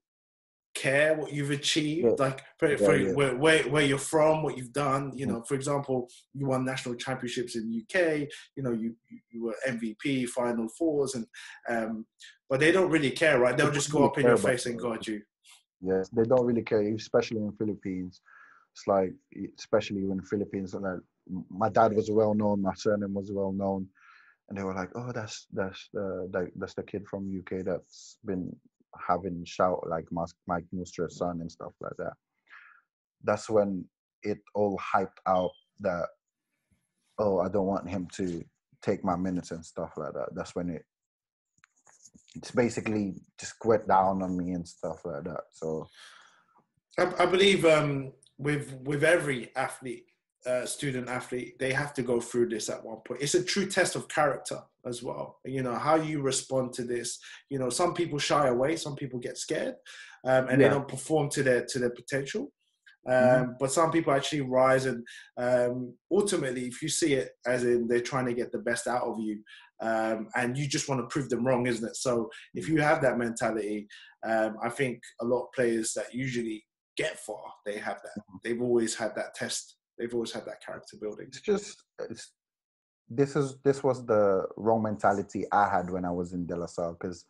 care what you've achieved, yeah. like for, yeah, for yeah. Where, where, where you're from, what you've done. You know, mm. for example, you won national championships in UK. You know, you you were MVP, Final Fours, and um, but they don't really care, right? They'll just go up in your face and guard you. Yes, they don't really care, especially in Philippines. It's like, especially the Philippines, like my dad was well known, my surname was well known, and they were like, "Oh, that's that's the that, that's the kid from UK that's been having shout like Mike Mustre's son and stuff like that." That's when it all hyped out that, oh, I don't want him to take my minutes and stuff like that. That's when it it's basically just quit down on me and stuff like that. So I, I believe um, with with every athlete, uh, student athlete, they have to go through this at one point. It's a true test of character as well. You know how you respond to this. You know, some people shy away, some people get scared, um, and yeah. they don't perform to their to their potential. Um, mm-hmm. But some people actually rise, and um, ultimately, if you see it as in they're trying to get the best out of you, um, and you just want to prove them wrong, isn't it? So if you have that mentality, um, I think a lot of players that usually get far, they have that. Mm-hmm. They've always had that test. They've always had that character building. It's just it's, this is this was the wrong mentality I had when I was in De La Salle because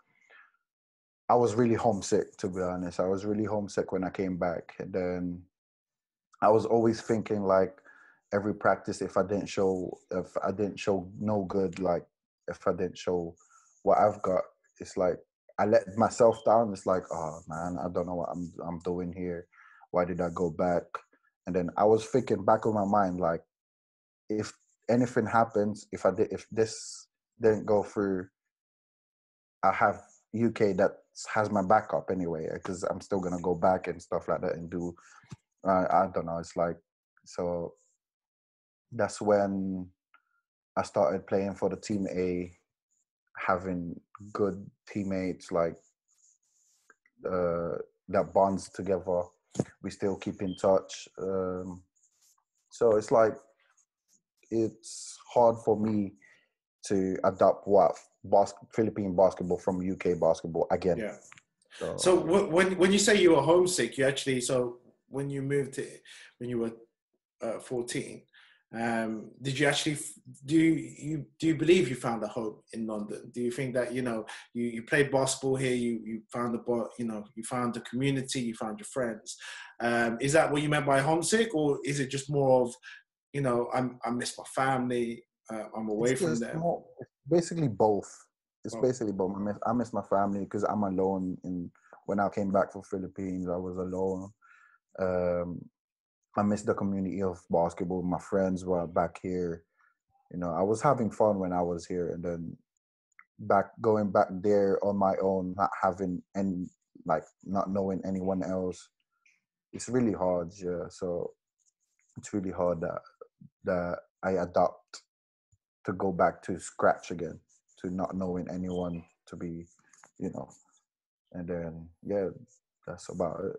I was really homesick. To be honest, I was really homesick when I came back. And then I was always thinking like every practice, if I didn't show, if I didn't show no good, like if I didn't show what I've got, it's like I let myself down. It's like, oh man, I don't know what I'm I'm doing here. Why did I go back? And then I was thinking back in my mind, like, if anything happens, if I did, if this didn't go through, I have UK that has my backup anyway, because I'm still gonna go back and stuff like that and do. Uh, I don't know. It's like so. That's when I started playing for the team A, having good teammates like uh, that bonds together. We still keep in touch. Um, so it's like it's hard for me to adapt what bas- Philippine basketball from UK basketball again. Yeah. So, so when when you say you were homesick, you actually so when you moved to when you were uh, 14 um, did you actually do you do you believe you found a home in London? Do you think that you know you, you played basketball here, you you found the you know you found the community, you found your friends? Um, is that what you meant by homesick, or is it just more of you know I'm I miss my family, uh, I'm away it's from them? More, basically both. It's basically both. I miss, I miss my family because I'm alone. In when I came back from Philippines, I was alone. Um, I miss the community of basketball. My friends were back here. You know, I was having fun when I was here, and then back going back there on my own, not having any like not knowing anyone else. It's really hard, yeah. So it's really hard that that I adapt to go back to scratch again, to not knowing anyone, to be, you know, and then yeah, that's about it.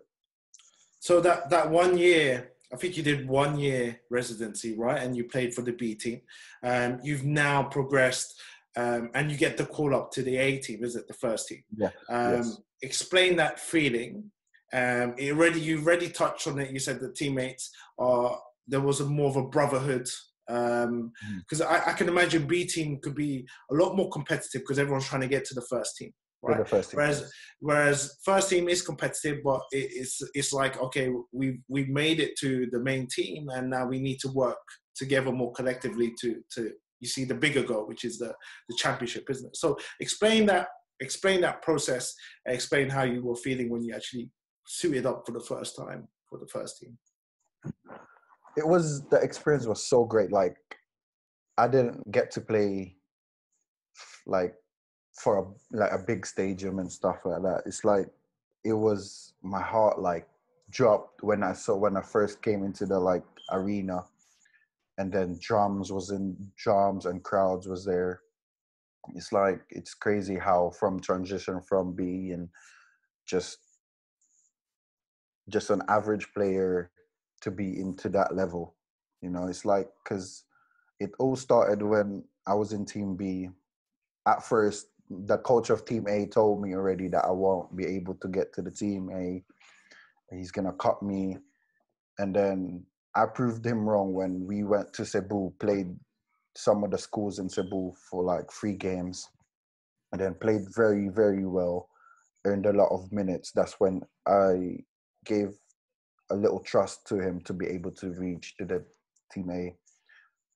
So that that one year I think you did one year residency, right? And you played for the B team. Um, you've now progressed, um, and you get the call up to the A team. Is it the first team? Yeah. Um, yes. Explain that feeling. Um, it already you already touched on it. You said that teammates are there was a more of a brotherhood because um, I, I, can imagine B team could be a lot more competitive because everyone's trying to get to the first team. Right? The first team. Whereas, whereas first team is competitive, but it, it's it's like okay, we've we've made it to the main team, and now we need to work together more collectively to to you see the bigger goal, which is the the championship, isn't it? So explain that explain that process, explain how you were feeling when you actually suited up for the first time for the first team it was the experience was so great. Like I didn't get to play like for a like a big stadium and stuff like that. It's like it was my heart like dropped when I saw when I first came into the like arena and then drums was in drums and crowds was there. It's like it's crazy how from transition from being just just an average player to be into that level. You know, it's like because it all started when I was in Team B. At first, the coach of Team A told me already that I won't be able to get to the Team A. He's gonna cut me, and then I proved him wrong when we went to Cebu, played some of the schools in Cebu for like three games, and then played very, very well, earned a lot of minutes. That's when I gave a little trust to him to be able to reach to the team A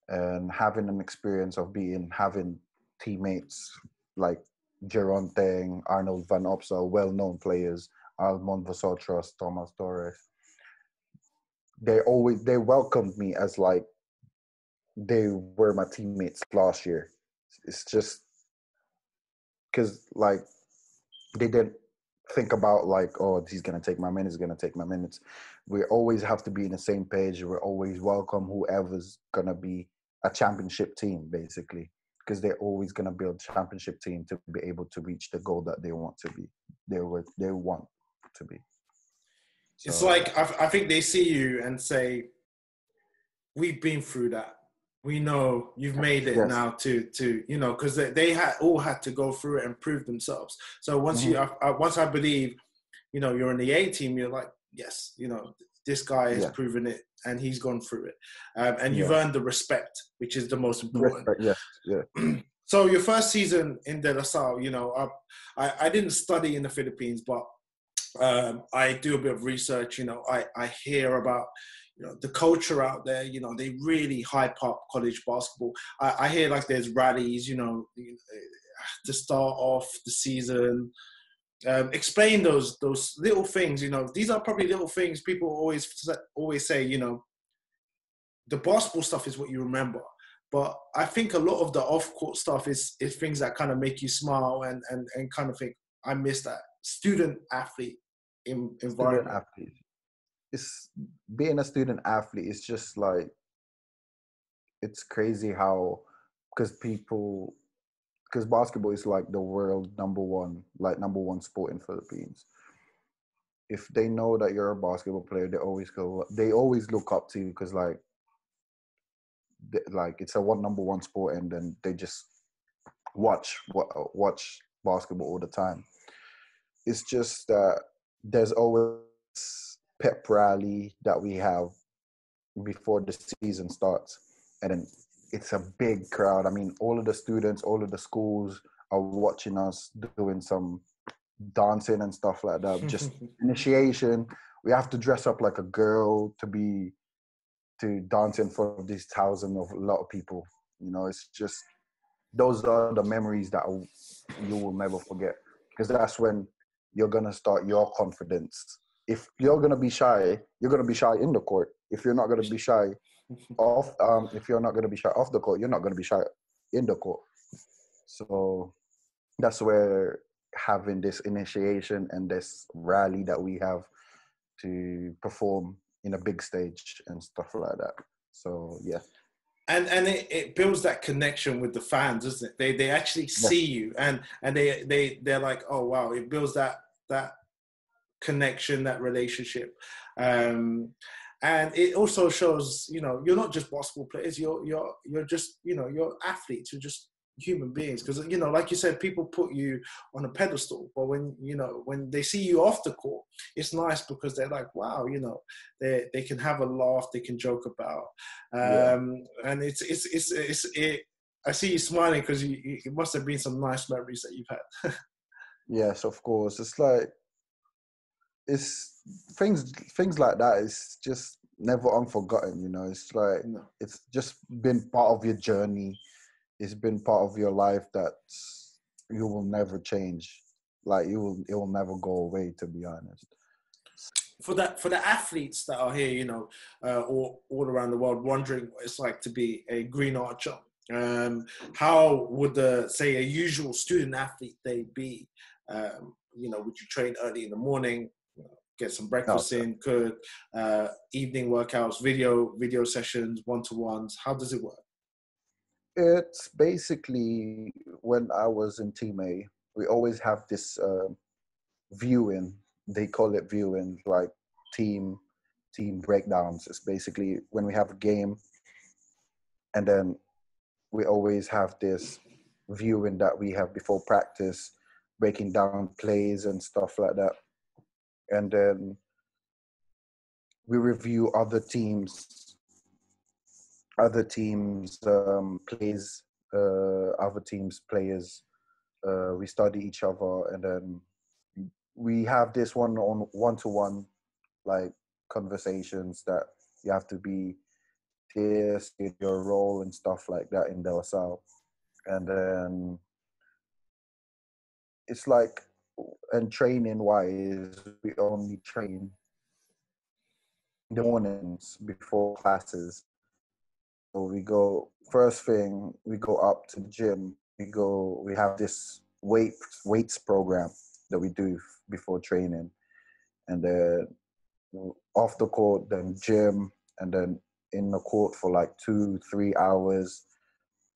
and having an experience of being having teammates like Jeron Teng, Arnold Van Opstal, well-known players, Almond Vosotros, Thomas Torres. They always they welcomed me as like they were my teammates last year. It's just because like they didn't think about like, oh, he's gonna take my minutes, gonna take my minutes. We always have to be in the same page. We're always welcome whoever's gonna be a championship team, basically, because they're always gonna build championship team to be able to reach the goal that they want to be. They were they want to be. So, it's like I, I think they see you and say, "We've been through that we know you've made it yes. now to to you know because they, they had all had to go through it and prove themselves so once mm-hmm. you I, I, once i believe you know you're in the a team you're like yes you know this guy has yeah. proven it and he's gone through it um, and you've yeah. earned the respect which is the most important respect, yeah yeah <clears throat> so your first season in de la salle you know I, I, I didn't study in the philippines but um, I do a bit of research. You know, I, I hear about you know the culture out there you know they really hype up college basketball i, I hear like there's rallies you know to start off the season um, explain those those little things you know these are probably little things people always always say you know the basketball stuff is what you remember but i think a lot of the off-court stuff is is things that kind of make you smile and and, and kind of think i miss that student athlete in, environment. student athlete. It's being a student athlete it's just like it's crazy how because people because basketball is like the world number one like number one sport in philippines. If they know that you're a basketball player they always go they always look up to you because like they, like it's a one number one sport and then they just watch watch basketball all the time. It's just that there's always pep rally that we have before the season starts and then it's a big crowd. I mean all of the students all of the schools are watching us doing some dancing and stuff like that just <laughs> initiation. We have to dress up like a girl to be to dance in front of these thousand of a lot of people. You know it's just those are the memories that you will never forget. Because that's when you're gonna start your confidence. If you're gonna be shy, you're gonna be shy in the court. If you're not gonna be shy off, um, if you're not gonna be shot off the court, you're not gonna be shot in the court. So that's where having this initiation and this rally that we have to perform in a big stage and stuff like that. So yeah. And and it, it builds that connection with the fans, doesn't it? They they actually see yeah. you and and they they they're like, oh wow, it builds that that connection, that relationship. Um, and it also shows you know you're not just basketball players you're you're you're just you know you're athletes you're just human beings. Because you know like you said people put you on a pedestal but when you know when they see you off the court it's nice because they're like wow you know they they can have a laugh they can joke about. Um yeah. and it's it's it's it's it i see you smiling because you, it must have been some nice memories that you've had. <laughs> Yes of course. It's like it's things things like that is just never unforgotten you know? It's like no. it's just been part of your journey. It's been part of your life that you will never change. Like you will it will never go away to be honest. For that for the athletes that are here you know uh, all, all around the world wondering what it's like to be a green archer um, how would the say a usual student athlete they be? Um, you know would you train early in the morning get some breakfast in could uh, evening workouts video video sessions one-to-ones how does it work it's basically when I was in Team A, we always have this uh, viewing. They call it viewing, like team team breakdowns. It's basically when we have a game, and then we always have this viewing that we have before practice, breaking down plays and stuff like that, and then we review other teams other teams um, plays uh, other teams players uh, we study each other and then we have this one on one to one like conversations that you have to be this your role and stuff like that in De La Salle and then it's like and training wise we only train in the mornings before classes. So we go first thing we go up to the gym. We go we have this weight weights program that we do before training, and then off the court, then gym, and then in the court for like two three hours,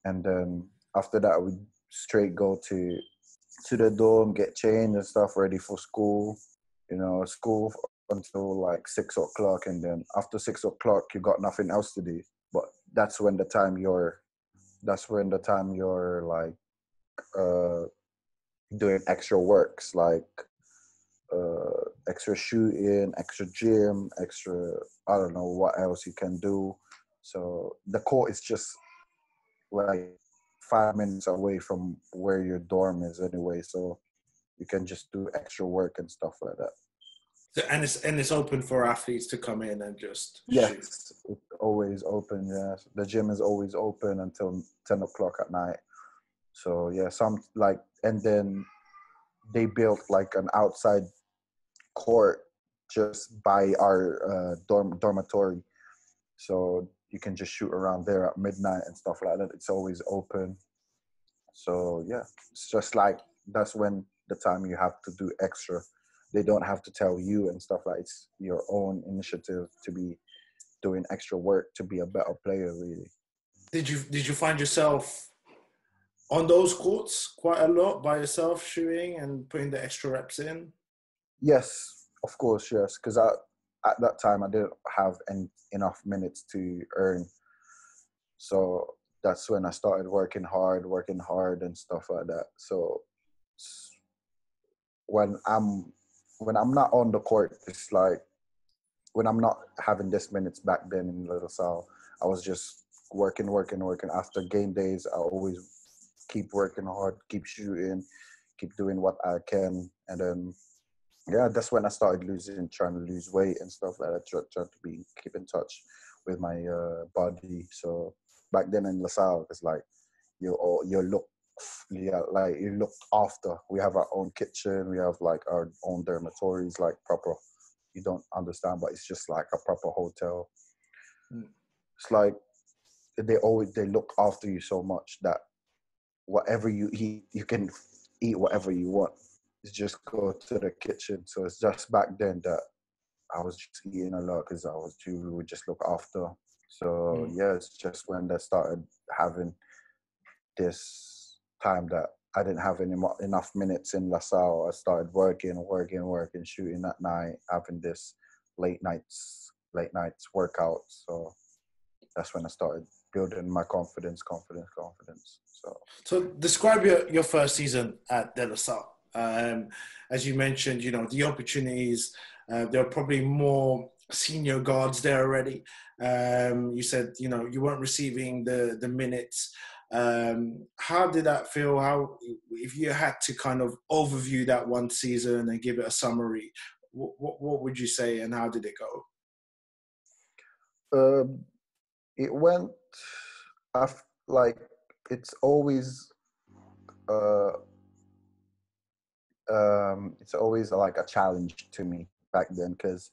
and then after that we straight go to to the dorm, get changed and stuff, ready for school. You know, school until like six o'clock, and then after six o'clock, you got nothing else to do but that's when the time you're that's when the time you're like uh doing extra works like uh extra shooting extra gym extra i don't know what else you can do so the court is just like five minutes away from where your dorm is anyway so you can just do extra work and stuff like that. And it's and it's open for athletes to come in and just yes shoot. it's always open yeah the gym is always open until 10 o'clock at night. So yeah some like and then they built like an outside court just by our uh, dorm dormitory. So you can just shoot around there at midnight and stuff like that. It's always open. So yeah it's just like that's when the time you have to do extra. They don't have to tell you and stuff like it's your own initiative to be doing extra work to be a better player really. Did you did you find yourself on those courts quite a lot by yourself shooting and putting the extra reps in? Yes of course yes because i at that time i didn't have any, enough minutes to earn so that's when i started working hard working hard and stuff like that so when i'm when I'm not on the court, it's like when I'm not having this minutes back then in La Salle, I was just working, working, working. After game days, I always keep working hard, keep shooting, keep doing what I can, and then yeah, that's when I started losing, trying to lose weight and stuff like that. Trying try to be keep in touch with my uh, body. So back then in LaSalle, it's like you you look yeah, like you look after. We have our own kitchen. We have like our own dormitories, like proper. You don't understand, but it's just like a proper hotel. Mm. It's like they always they look after you so much that whatever you eat, you can eat whatever you want. Just go to the kitchen. So it's just back then that I was just eating a lot because I was too. We would just look after. So mm. yeah, it's just when they started having this time that I didn't have any enough minutes in LaSalle. I started working, working, working, shooting at night, having this late nights late nights workouts. So that's when I started building my confidence, confidence, confidence. So, so describe your, your first season at De La Salle. Um, as you mentioned, you know the opportunities. Uh, there are probably more senior guards there already. Um, you said you know you weren't receiving the the minutes. Um, how did that feel? How if you had to kind of overview that one season and give it a summary, what what, would you say and how did it go? Um, it went I've, like it's always uh, um, it's always like a challenge to me back then because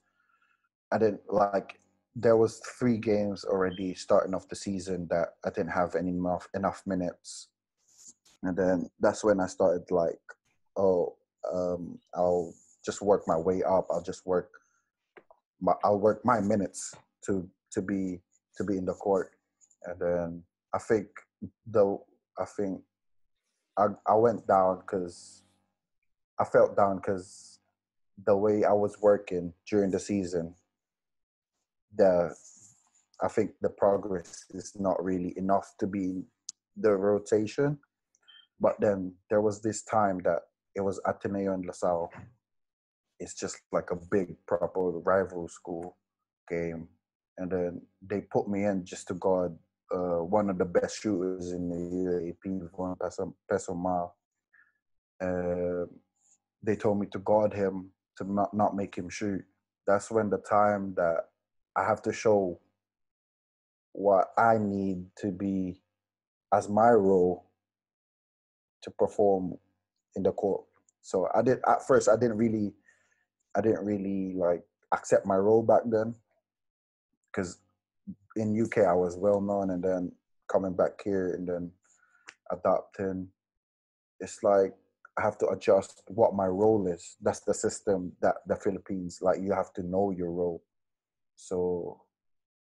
I didn't like there was three games already starting off the season that I didn't have any enough enough minutes, and then that's when I started like, oh, um, I'll just work my way up. I'll just work, my, I'll work my minutes to to be to be in the court, and then I think though I think I I went down because I felt down because the way I was working during the season, the I think the progress is not really enough to be the rotation. But then there was this time that it was Ateneo and LaSalle. It's just like a big proper rival school game. And then they put me in just to guard uh, one of the best shooters in the UAAP, one Peso, Pessumal. Uh, they told me to guard him to not, not make him shoot. That's when the time that I have to show what I need to be as my role to perform in the court. So I did at first I didn't really I didn't really like accept my role back then because in UK I was well known, and then coming back here and then adapting, it's like I have to adjust what my role is. That's the system that the Philippines like. You have to know your role. So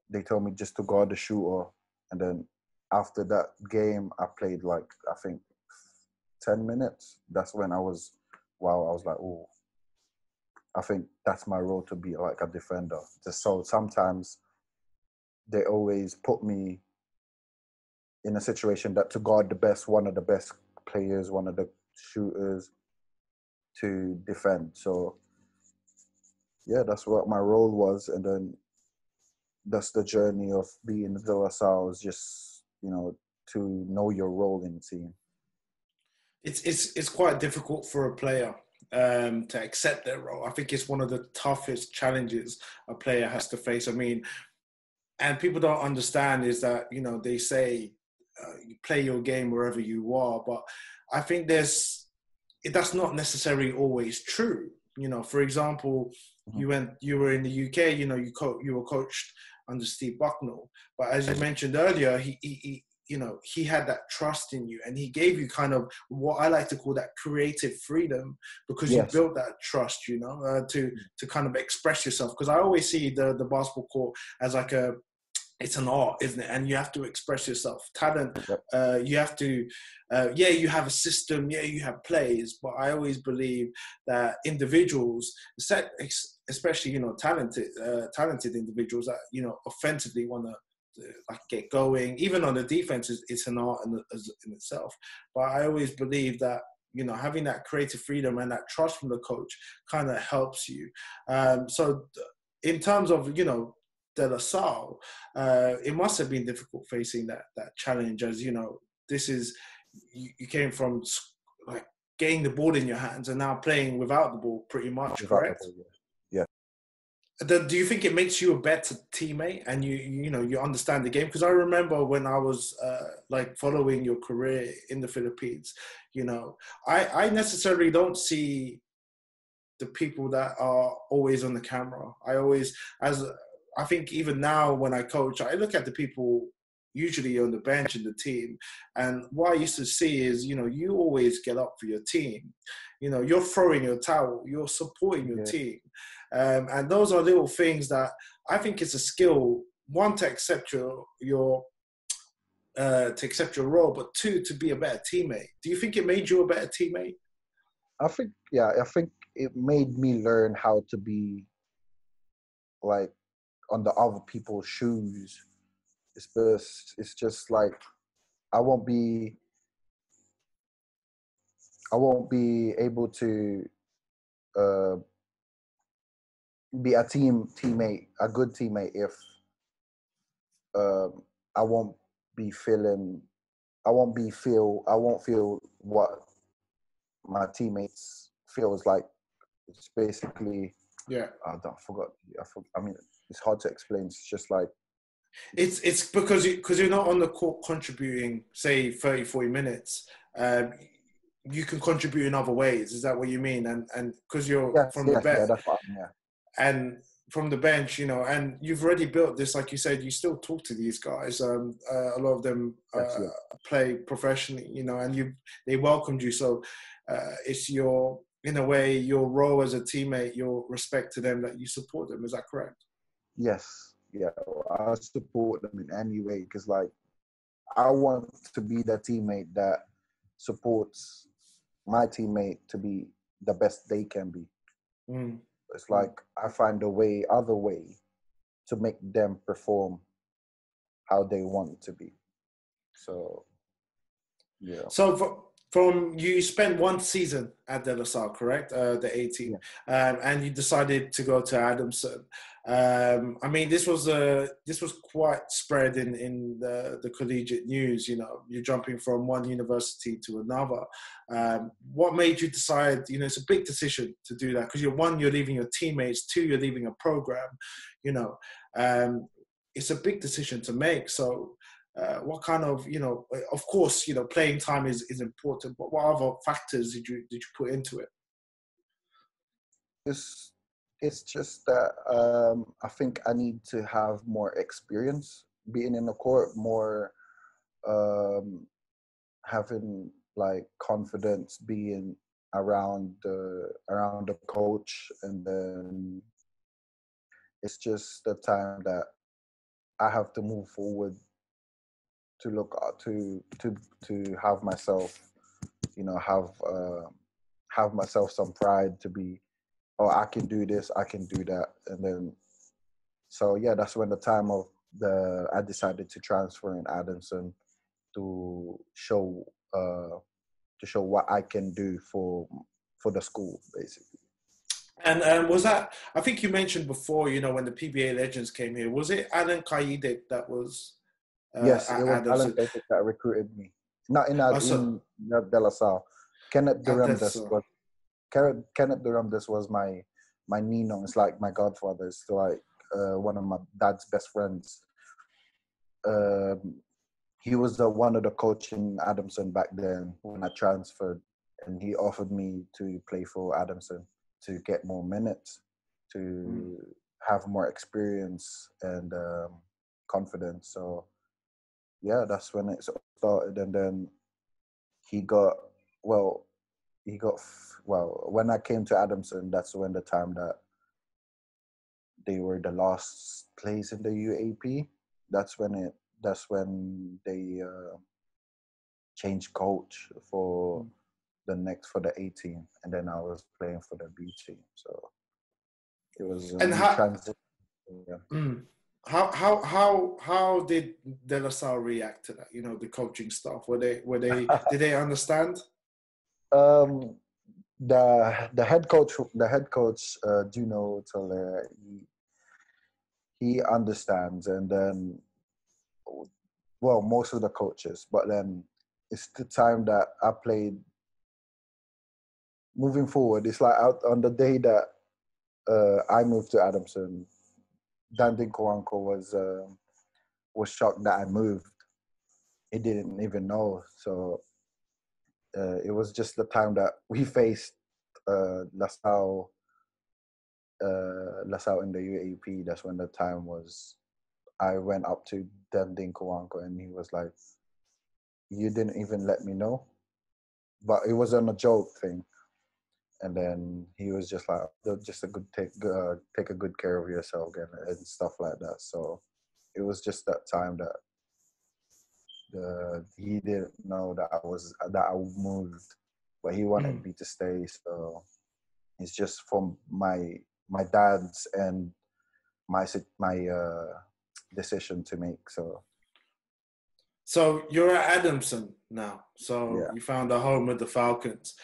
they told me just to guard the shooter, and then after that game, I played like I think ten minutes. That's when I was wow. I was like, oh, I think that's my role to be like a defender. Just so sometimes they always put me in a situation that to guard the best, one of the best players, one of the shooters to defend. So yeah, that's what my role was, and then that's the journey of being the De La Salle is just you know to know your role in the team. It's it's it's quite difficult for a player um, to accept their role. I think it's one of the toughest challenges a player has to face. I mean, and people don't understand is that you know they say uh, you play your game wherever you are, but I think there's that's not necessarily always true. You know, for example, mm-hmm. you went you were in the UK. You know, you co- you were coached under Steve Bucknell, but as you mentioned earlier, he, he, he you know he had that trust in you and he gave you kind of what i like to call that creative freedom because yes. you built that trust you know uh, to to kind of express yourself because i always see the the basketball court as like a it's an art, isn't it? And you have to express yourself. Talent, uh, you have to, uh, yeah, you have a system, yeah, you have plays, but I always believe that individuals, especially you know talented, uh, talented individuals that you know offensively want to like get going. Even on the defense, it's, it's an art in, in itself. But I always believe that you know having that creative freedom and that trust from the coach kind of helps you. Um, so in terms of you know De La Salle, uh, it must have been difficult facing that that challenge. As you know, this is you, you, came from like getting the ball in your hands and now playing without the ball, pretty much. Without correct? Ball, yeah. The, do you think it makes you a better teammate and you you know you understand the game? Because I remember when I was uh, like following your career in the Philippines, you know, I I necessarily don't see the people that are always on the camera. I always, as I think even now when I coach, I look at the people usually on the bench in the team. And what I used to see is, you know, you always get up for your team. You know, you're throwing your towel, you're supporting your yeah. team. Um, and those are little things that I think it's a skill, one, to accept your, your uh, to accept your role, but two, to be a better teammate. Do you think it made you a better teammate? I think, yeah, I think it made me learn how to be like on the other people's shoes. It's just it's just like I won't be I won't be able to uh, be a team teammate, a good teammate if um, I won't be feeling, I won't be feel, I won't feel what my teammates feels like. It's basically, Yeah. I don't I forgot. I, for, I mean, it's hard to explain. It's just like It's it's because you because you're not on the court contributing, say 30, 40 minutes. Um, you can contribute in other ways. Is that what you mean? And and because you're yes, from yes, the bench yeah, that's what yeah. and from the bench, you know, and you've already built this, like you said, you still talk to these guys. Um, uh, a lot of them uh, Yes, yeah. play professionally, you know, and you they welcomed you. So uh, it's your in a way your role as a teammate, your respect to them that you support them. Is that correct? Yes, yeah, I support them in any way because, like, I want to be the teammate that supports my teammate to be the best they can be. Mm. It's like I find a way, other way, to make them perform how they want to be. So, yeah, So for, from you spent one season at De La Salle, correct? Uh, the 18, um, and you decided to go to Adamson. Um, I mean, this was uh, this was quite spread in in the, the collegiate news. You know, you're jumping from one university to another. Um, what made you decide? You know, it's a big decision to do that because you're one, you're leaving your teammates. Two, you're leaving a program. You know, um, it's a big decision to make. So uh, what kind of you know of course you know playing time is, is important but what other factors did you did you put into it it's it's just that um, I think I need to have more experience being in the court, more um, having like confidence being around the around the coach, and then it's just the time that I have to move forward to look to to to have myself, you know, have uh, have myself some pride to be oh, I can do this, I can do that, and then so yeah, that's when the time of the I decided to transfer in Adamson to show uh to show what I can do for for the school basically. and um, was that i think you mentioned before you know when the pba legends came here was it Allan Caidic that was uh, yes, it was Adamson? Allan Caidic that recruited me. Not in, Oh, so- in De La Salle. Kenneth De La Duremdes Salle. was Kenneth, Kenneth Duremdes was my my Ninong. It's like my godfather. It's like uh, one of my dad's best friends. Um, he was the one of the coach in Adamson back then when I transferred, and he offered me to play for Adamson to get more minutes, to Mm. have more experience and um, confidence. So yeah, that's when it started, and then he got well. He got well when I came to Adamson. That's when the time that they were the last place in the UAAP. That's when it. That's when they uh, changed coach for the next for the A team, and then I was playing for the B team. So it was a And how- transition. Yeah. Mm. How how how how did De La Salle react to that? You know, the coaching staff. Were they were they <laughs> did they understand? Um, the the head coach, the head coach, uh, Juno Sauler, he he understands, and then, well, most of the coaches, but then it's the time that I played. Moving forward, it's like out on the day that uh, I moved to Adamson, Danding Cojuangco was um was shocked that I moved. He didn't even know, so uh, it was just the time that we faced uh, LaSalle, uh, LaSalle in the UAAP. That's when the time was. I went up to Danding Cojuangco and he was like, "You didn't even let me know," but it was on a joke thing. And then he was just like, "Oh, "Just a good take, uh, take a good care of yourself and stuff like that." So it was just that time that the he didn't know that I was that I moved, but he wanted Mm. me to stay. So it's just from my my dad's and my my uh, decision to make. So. So you're at Adamson now. So Yeah. you found a home with the Falcons.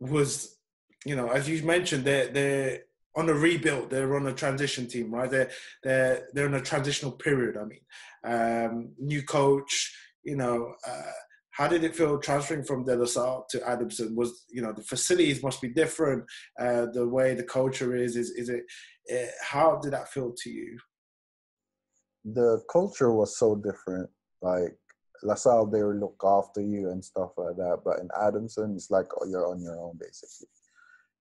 Was you know, as you mentioned, they're they're on a rebuild. They're on a transition team, right? They're they're they're in a transitional period. I mean, um, new coach. You know, uh, how did it feel transferring from De La Salle to Adamson? Was you know the facilities must be different. Uh, the way the culture is is is it? Uh, how did that feel to you? the culture was so different. Like LaSalle, they look after you and stuff like that. But in Adamson, it's like you're on your own basically.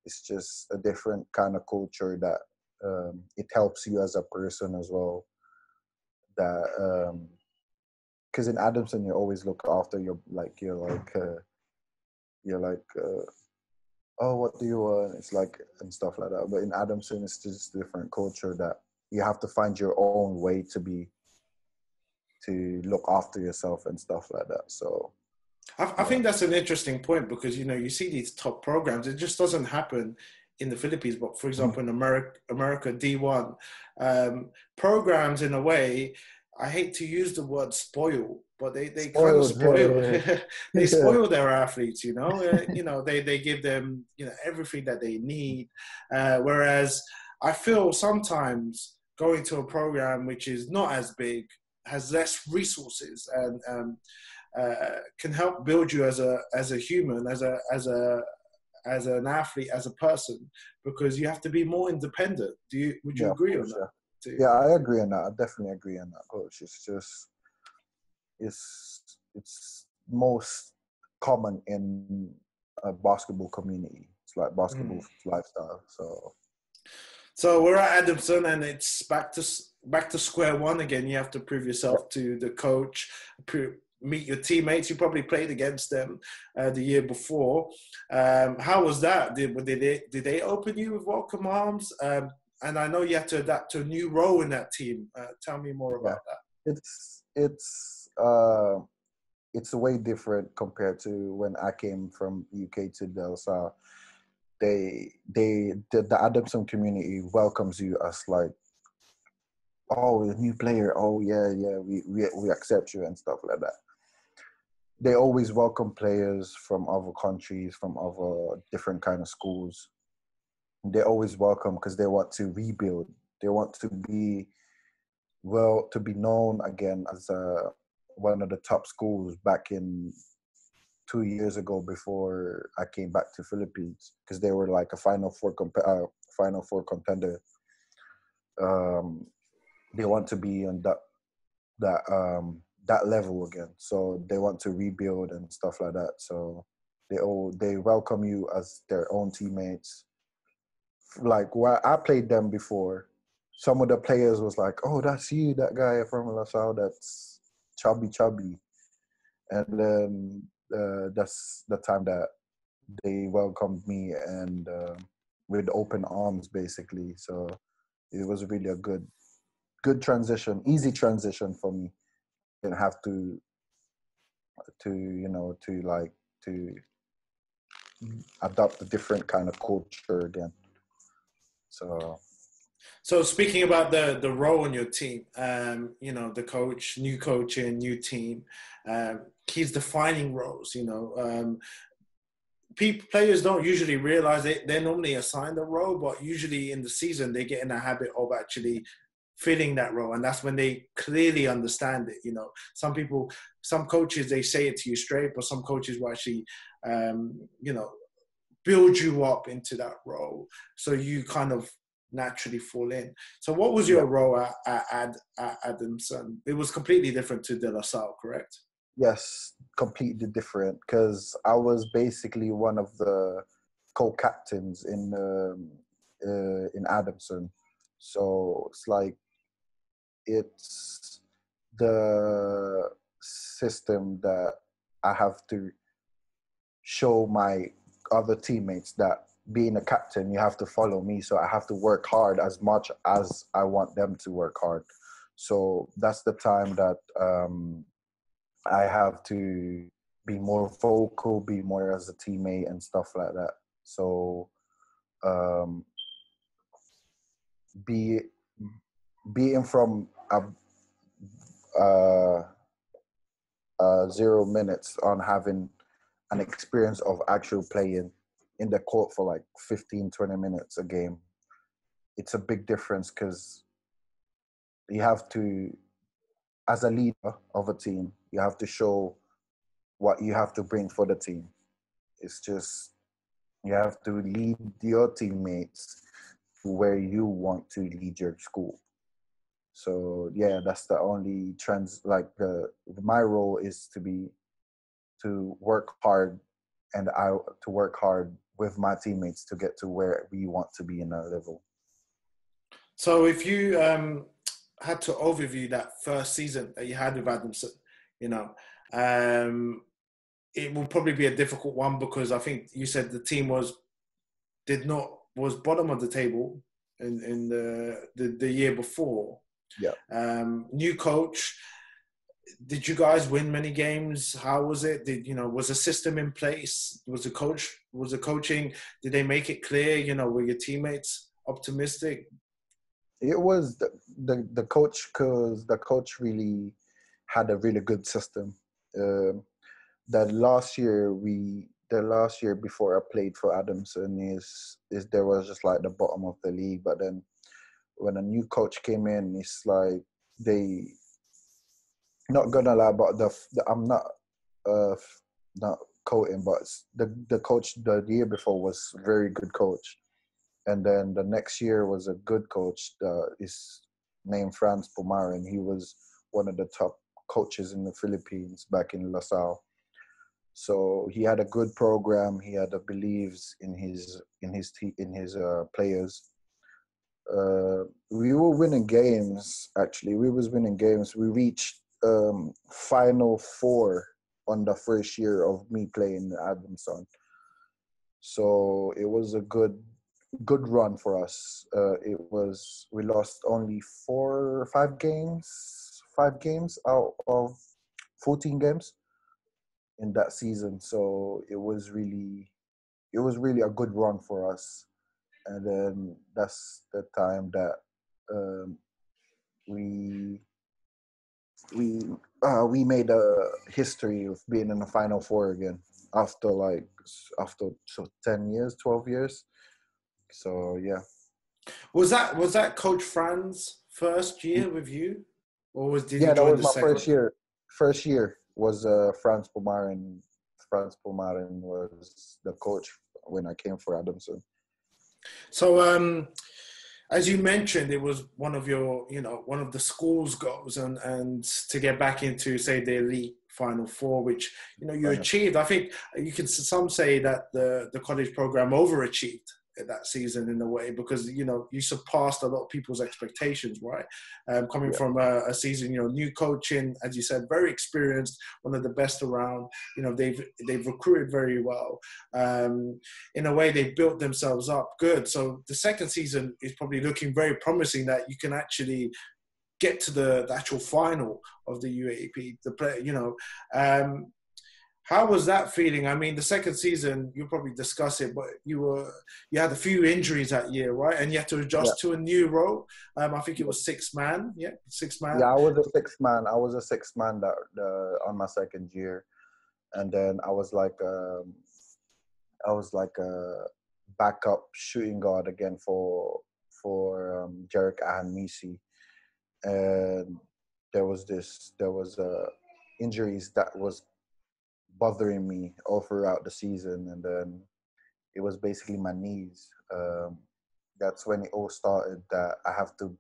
It's just a different kind of culture that um, it helps you as a person as well. That because in Adamson, you always look after your like you're like uh, you're like uh, oh what do you want? It's like and stuff like that. But in Adamson, it's just a different culture that you have to find your own way to be to look after yourself and stuff like that so I, I think that's an interesting point because you know you see these top programs. It just doesn't happen in the Philippines, but for example, in America, America D one um, programs in a way. I hate to use the word spoil, but they, they kind of Spoiled, yeah, spoil. yeah. <laughs> they Yeah. spoil their athletes, you know. Uh, you know, they they give them you know everything that they need. Uh, whereas I feel sometimes going to a program which is not as big, has less resources, and um, uh, can help build you as a as a human, as a as a as an athlete, as a person, because you have to be more independent. Do you would you agree on that? Too? yeah i agree on that i definitely agree on that coach it's just it's it's most common in a basketball community it's like basketball lifestyle so So we're at Adamson, and it's back to back to square one again. You have to prove yourself to the coach, meet your teammates. You probably played against them uh, the year before. Um, how was that? Did did they did they open you with welcome arms? Um, and I know you had to adapt to a new role in that team. Uh, tell me more about that. it's it's uh it's way different compared to when I came from UK to Del Sal. They they the, the Adamson community welcomes you as like oh a new player oh yeah yeah we, we we accept you and stuff like that. They always welcome players from other countries, from other different kind of schools. They always welcome because they want to rebuild. They want to be well to be known again as uh, one of the top schools back in two years ago before I came back to Philippines because they were like a final four comp- uh, final four contender. Um, they want to be on that that um, that level again, so they want to rebuild and stuff like that. So they all they welcome you as their own teammates. Like where I played them before, some of the players was like, "Oh, that's you, that guy from LaSalle, that's chubby, chubby," and then uh, that's the time that they welcomed me and uh, with open arms, basically. So it was really a good, good transition, easy transition for me. Didn't have to, to you know, to like to adopt a different kind of culture again. So So speaking about the the role in your team, um, you know, the coach, new coach and new team, um, he's defining roles. You know, um, people players don't usually realize they they're normally assigned a role, but usually in the season they get in the habit of actually filling that role, and that's when they clearly understand it. You know, some people, some coaches they say it to you straight, but some coaches will actually, um, you know, build you up into that role, so you kind of naturally fall in. So, what was your role at, at, at, at Adamson? It was completely different to De La Salle, correct? Yes, completely different because I was basically one of the co-captains in um, uh, in Adamson. So it's like it's the system that I have to show my other teammates that being a captain, you have to follow me. So I have to work hard as much as I want them to work hard. So that's the time that um, I have to be more vocal, be more as a teammate and stuff like that. So um, be being from a, uh, uh, zero minutes on having an experience of actual playing in the court for like 15, 20 minutes a game, it's a big difference because you have to, as a leader of a team, you have to show what you have to bring for the team. It's just you have to lead your teammates to where you want to lead your school. So yeah, that's the only trends. Like the my role is to be to work hard, and I to work hard with my teammates to get to where we want to be in our level. So if you um, had to overview that first season that you had with Adamson, you know, um, it will probably be a difficult one because I think you said the team was did not was bottom of the table in in the the, the year before. Yeah. Um, new coach. Did you guys win many games? How was it? Did you know was a system in place? Was the coach was the coaching? Did they make it clear? You know, were your teammates optimistic? It was the the, the coach because the coach really had a really good system. Um, that last year we the last year before I played for Adamson is is there was just like the bottom of the league, but then when a new coach came in, it's like they not gonna lie, but the, the I'm not uh not quoting, but the the coach the year before was very good coach, and then the next year was a good coach. The is named Franz Pumaren. He was one of the top coaches in the Philippines back in LaSalle so he had a good program. He had a beliefs in his in his in his uh, players. Uh, we were winning games. Actually, we was winning games. We reached um, final four on the first year of me playing Adamson. So it was a good good run for us. Uh, it was we lost only four five games five games out of fourteen games in that season. So it was really, it was really a good run for us. And then that's the time that um, we we uh, we made a history of being in the final four again after like after so 10 years 12 years so yeah was that was that coach franz first year with you or was did yeah that was my second? first year first year was uh, Franz Pumaren. Franz Pumaren was the coach when I came for Adamson. So, um, as you mentioned, it was one of your, you know, one of the school's goals, and and to get back into say the elite final four, which you know you achieved. I think you can some say that the the college program overachieved that season in a way because you know you surpassed a lot of people's expectations right um, coming yeah. from a, a, season you know new coaching as you said very experienced one of the best around you know they've they've recruited very well um, in a way they built themselves up good so the second season is probably looking very promising that you can actually get to the, the actual final of the UAAP. the play you know um, how was that feeling? I mean, the second season, you'll probably discuss it, but you were you had a few injuries that year, right? And you had to adjust yeah. to a new role. Um, I think it was six man, yeah, six man. Yeah, I was a six man. I was a six man that uh, on my second year, and then I was like, um, I was like a backup shooting guard again for for um, Jerrick Ahanmisi, and there was this, there was uh, injuries that was bothering me all throughout the season, and then it was basically my knees. Um, that's when it all started. That I have to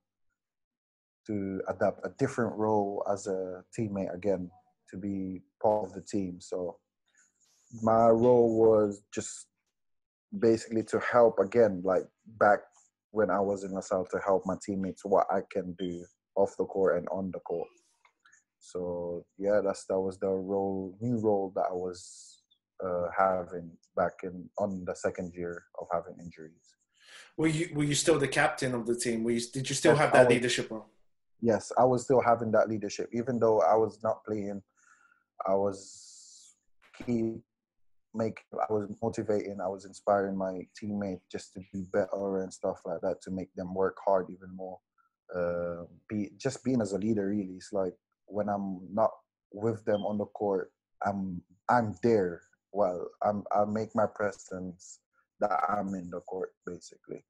to adapt a different role as a teammate again to be part of the team. So my role was just basically to help again, like back when I was in LaSalle, to help my teammates what I can do off the court and on the court. So yeah, that's that was the role, new role that I was uh, having back in on the second year of having injuries. Were you were you still the captain of the team? Were you, did you still yes, have that was, leadership role? Yes, I was still having that leadership, even though I was not playing. I was key, make I was motivating. I was inspiring my teammates just to be better and stuff like that to make them work hard even more. uh, be just being as a leader. Really, it's like when I'm not with them on the court, I'm I'm there. Well, I'm I make my presence that I'm in the court basically.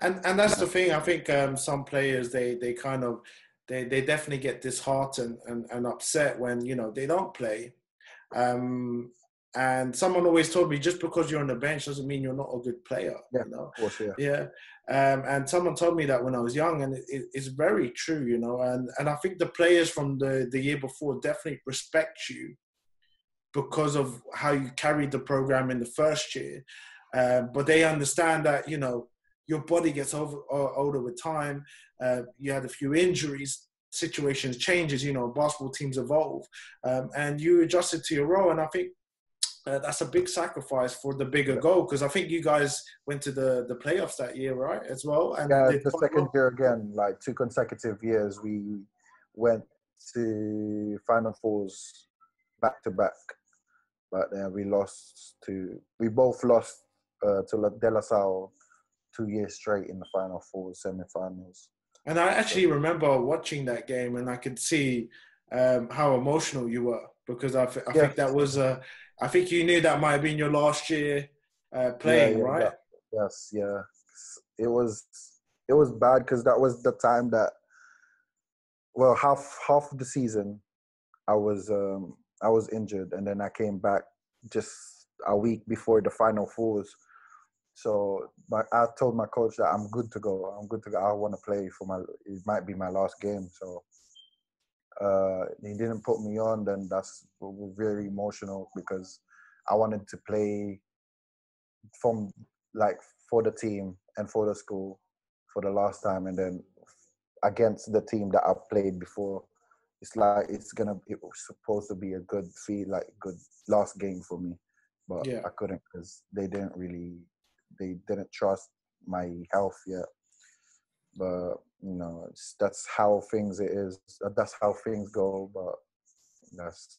And and that's the thing. I think um, some players they they kind of they they definitely get disheartened and, and upset when you know they don't play. Um, and someone always told me just because you're on the bench doesn't mean you're not a good player. Yeah, you know? of course, yeah. Yeah. Um, and someone told me that when I was young, and it, it's very true, you know. And and I think the players from the the year before definitely respect you because of how you carried the program in the first year. Uh, but they understand that you know your body gets over, uh, older with time. Uh, you had a few injuries, situations changes. You know, basketball teams evolve, um, and you adjusted to your role. And I think uh, that's a big sacrifice for the bigger goal because I think you guys went to the the playoffs that year, right, as well. And yeah, the second year again, like two consecutive years, we went to final fours back to back, but then we lost to we both lost uh, to De La Salle two years straight in the final four semifinals. And I actually remember watching that game, and I could see um, how emotional you were because I, th- I yeah. think that was uh, I think you knew that might have been your last year uh, playing, yeah, yeah, right? yes, yeah. It was it was bad because that was the time that well half half of the season I was um, I was injured and then I came back just a week before the final fours so my, I told my coach that I'm good to go. I'm good to go. I want to play for my. It might be my last game. So uh, he didn't put me on. Then that's very emotional because I wanted to play from like for the team and for the school for the last time, and then against the team that I've played before. It's like it's gonna. It was supposed to be a good feel, like good last game for me, but yeah. I couldn't because they didn't really they didn't trust my health yet. But you know, that's how things it is. That's how things go. But that's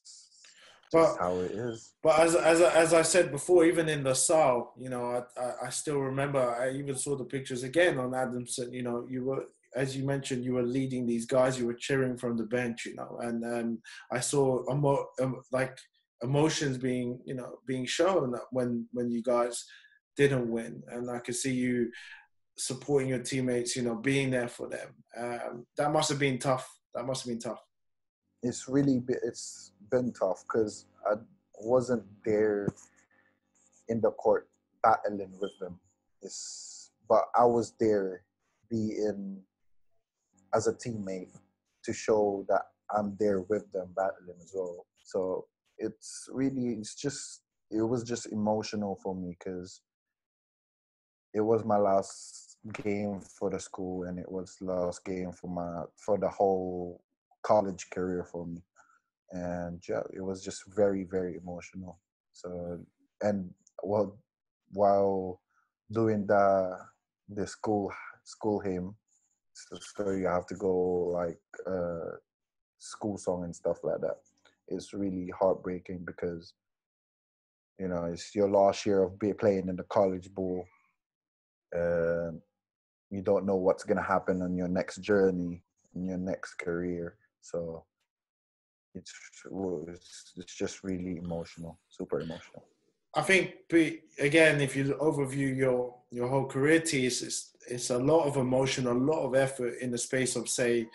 but, how it is. But as as as I said before, even in the Saal, you know, I, I, I still remember. I even saw the pictures again on Adamson. You know, you were as you mentioned, you were leading these guys. You were cheering from the bench. You know, and um, I saw emo- um, like emotions being you know being shown when when you guys didn't win, and I could see you supporting your teammates. You know, being there for them. Um, that must have been tough. That must have been tough. It's really it's been tough because I wasn't there in the court battling with them. It's but I was there being as a teammate to show that I'm there with them battling as well. So it's really it's just it was just emotional for me because it was my last game for the school and it was last game for my for the whole college career for me. And yeah it was just very very emotional. So and well while doing the the school school hymn so, so you have to go like uh school song and stuff like that. It's really heartbreaking because you know it's your last year of be playing in the college ball. Uh, you don't know what's going to happen on your next journey in your next career so it's it's just really emotional super emotional i think again if you overview your your whole career it's it's a lot of emotion a lot of effort in the space of say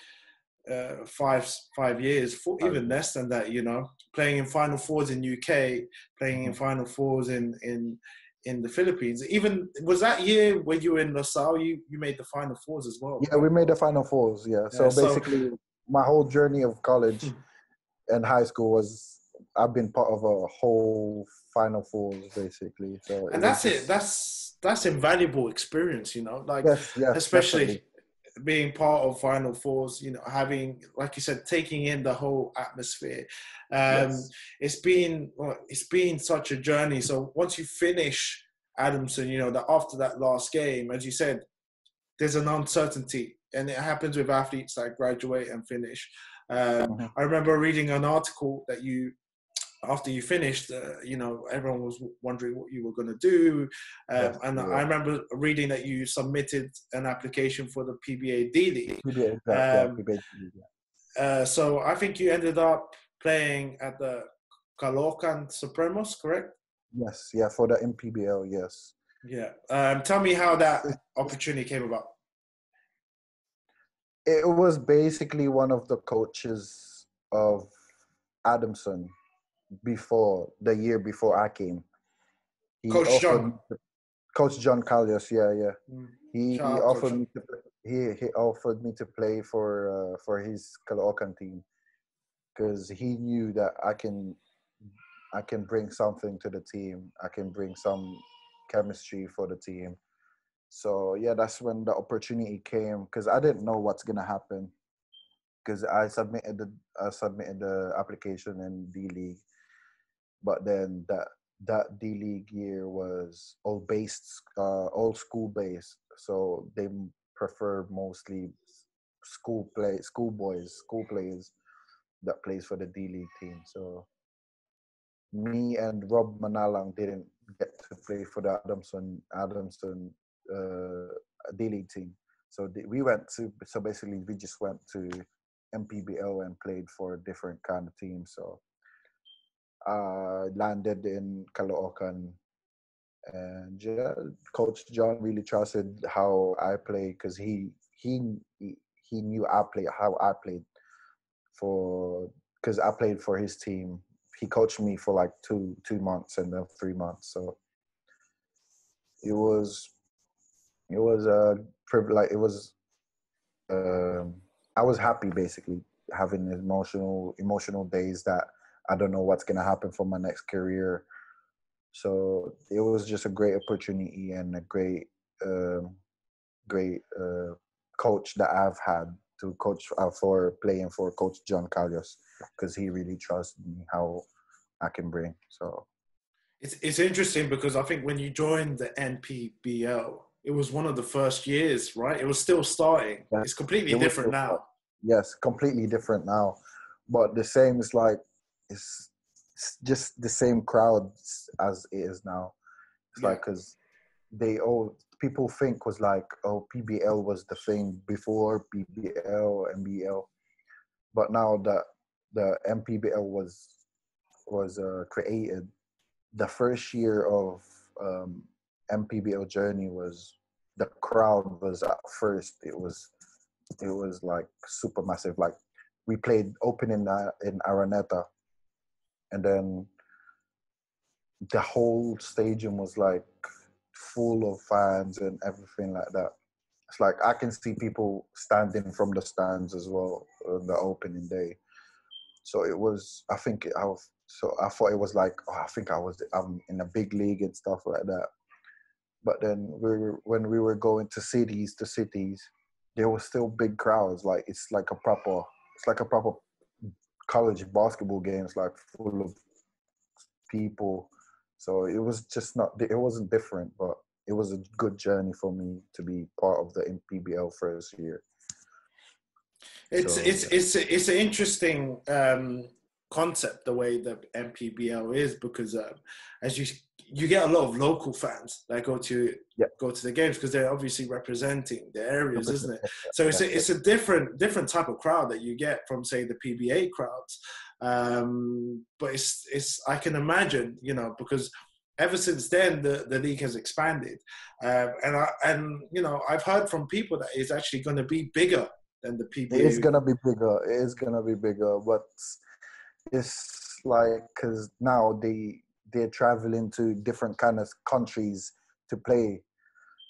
uh, five five years, four, even less than that. You know, playing in Final Fours in UK, playing in mm-hmm. Final Fours in in in the Philippines. Even was that year when you were in LaSalle, you you made the Final Fours as well. Yeah, we made the Final Fours. Yeah, so basically, so, my whole journey of college hmm. and high school was I've been part of a whole Final Fours basically. So and that's just, it. That's that's invaluable experience, you know. Like yes, yes, especially. Definitely being part of Final Fours, you know, having, like you said, taking in the whole atmosphere. Um, yes. It's been it's been such a journey. So once you finish Adamson, you know that after that last game, as you said, there's an uncertainty, and it happens with athletes that graduate and finish. Um, mm-hmm. I remember reading an article that you after you finished, uh, you know, everyone was wondering what you were going to do. Um, and yeah. I remember reading that you submitted an application for the PBA D League. PBA, exactly, yeah, Um, PBA, yeah. Uh, so I think you ended up playing at the Caloocan Supremos, correct? Yes, yeah, for the MPBL, yes. Yeah. Um, tell me how that opportunity came about. It was basically one of the coaches of Adamson before the year before I came. He Coach John. to- Coach John Callias, yeah, yeah. Mm. He, he out, Coach offered me to he he offered me to play for uh, for his Caloocan team because he knew that I can I can bring something to the team. I can bring some chemistry for the team. So yeah, that's when the opportunity came because I didn't know what's gonna happen because I submitted the I submitted the application in D League, but then that that D League year was all based uh, all school based, so they prefer mostly school play school boys school players that plays for the D League team. So me and Rob Manalang didn't get to play for the Adamson Adamson uh, D League team. So we went to so basically we just went to MPBL and played for different kind of teams. So uh, landed in Caloocan and Coach John really trusted how I play because he he he knew I played how I played for because I played for his team. He coached me for like two two months and then three months. So it was it was a like it was um I was happy basically having emotional emotional days that I don't know what's gonna happen for my next career. So it was just a great opportunity and a great um, great uh, coach that I've had to coach uh, for playing for Coach John Carlos because he really trusted me how I can bring. So It's, it's interesting because I think when you joined the MPBL, it was one of the first years, right? It was still starting. Yeah. It's completely It different now. yes, completely different now, but the same is like it's, it's just the same crowd as it is now. It's Yeah. like because they all people think was like oh PBL was the thing before PBL MBL, but now that the MPBL was was uh, created, the first year of um, MPBL journey was the crowd was at first it was it was like super massive. Like we played opening uh, in Araneta, and then the whole stadium was like full of fans and everything like that. It's like I can see people standing from the stands as well on the opening day. So it was. I think I was. So I thought it was like, oh, I think I was. I'm in a big league and stuff like that. But then we were, when we were going to cities to cities, there was still big crowds. Like it's like a proper. It's like a proper college basketball games, like full of people. So it was just not. It wasn't different, but it was a good journey for me to be part of the MPBL first year. It's So- it's it's it's an interesting um, concept the way the MPBL is because um, as you you get a lot of local fans that go to Yeah. go to the games because they're obviously representing the areas, isn't it? So it's a, it's a different different type of crowd that you get from say the PBA crowds. Um, but it's it's I can imagine you know because ever since then the, the league has expanded um, and I and you know I've heard from people that it's actually going to be bigger than the PBA. It is gonna be bigger. It is gonna be bigger, but it's like because now they they're traveling to different kind of countries to play,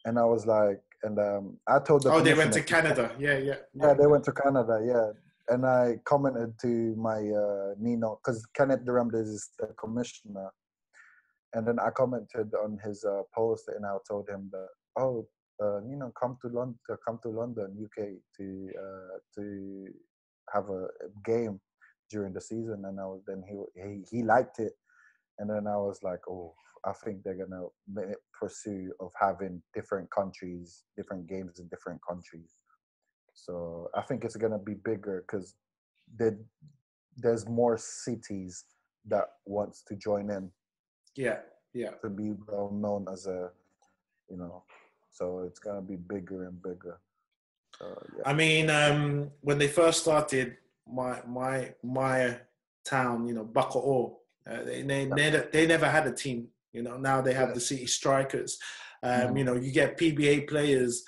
and I was like, and um, I told the oh, they went to Canada. Yeah, yeah. Yeah, they went to Canada. Yeah, and I commented to my uh, Ninong because Kenneth Duremdes is the commissioner, and then I commented on his uh, post and I told him that oh, uh, Ninong, come to London, come to London, UK to uh, to have a a game during the season, and I was then he he he liked it, and then I was like oh. I think they're gonna pursue of having different countries, different games in different countries. So I think it's gonna be bigger because there, there's more cities that wants to join in Yeah, yeah. to be well known as a, you know, so it's gonna be bigger and bigger. Yeah, I mean, um, when they first started, my my my town, you know, Bacoor, uh, they they, they they never had a team. You know, now they have the City Strikers. Um, Mhm. You know, you get PBA players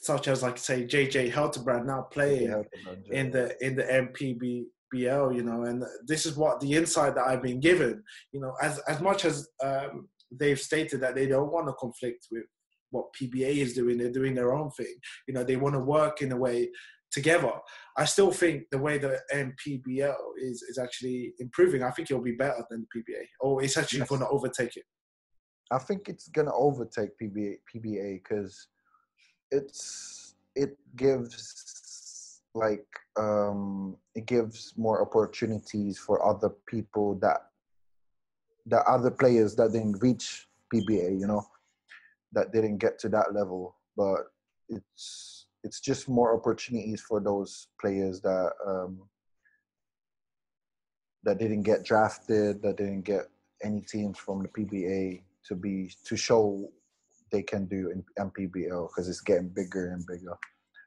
such as like say JJ Helterbrand now playing in the in the MPBL, you know, and this is what the insight that I've been given, you know, as as much as um, they've stated that they don't want to conflict with what PBA is doing, they're doing their own thing, you know, they want to work in a way together. I still think the way the MPBL is is actually improving. I think it'll be better than PBA, or it's actually Yes. going to overtake it. I think it's gonna overtake PBA PBA because it's it gives like um it gives more opportunities for other people that the other players that didn't reach PBA, you know, that didn't get to that level. But it's it's just more opportunities for those players that um that didn't get drafted, that didn't get any teams from the PBA to be to show they can do in MPBL because it's getting bigger and bigger.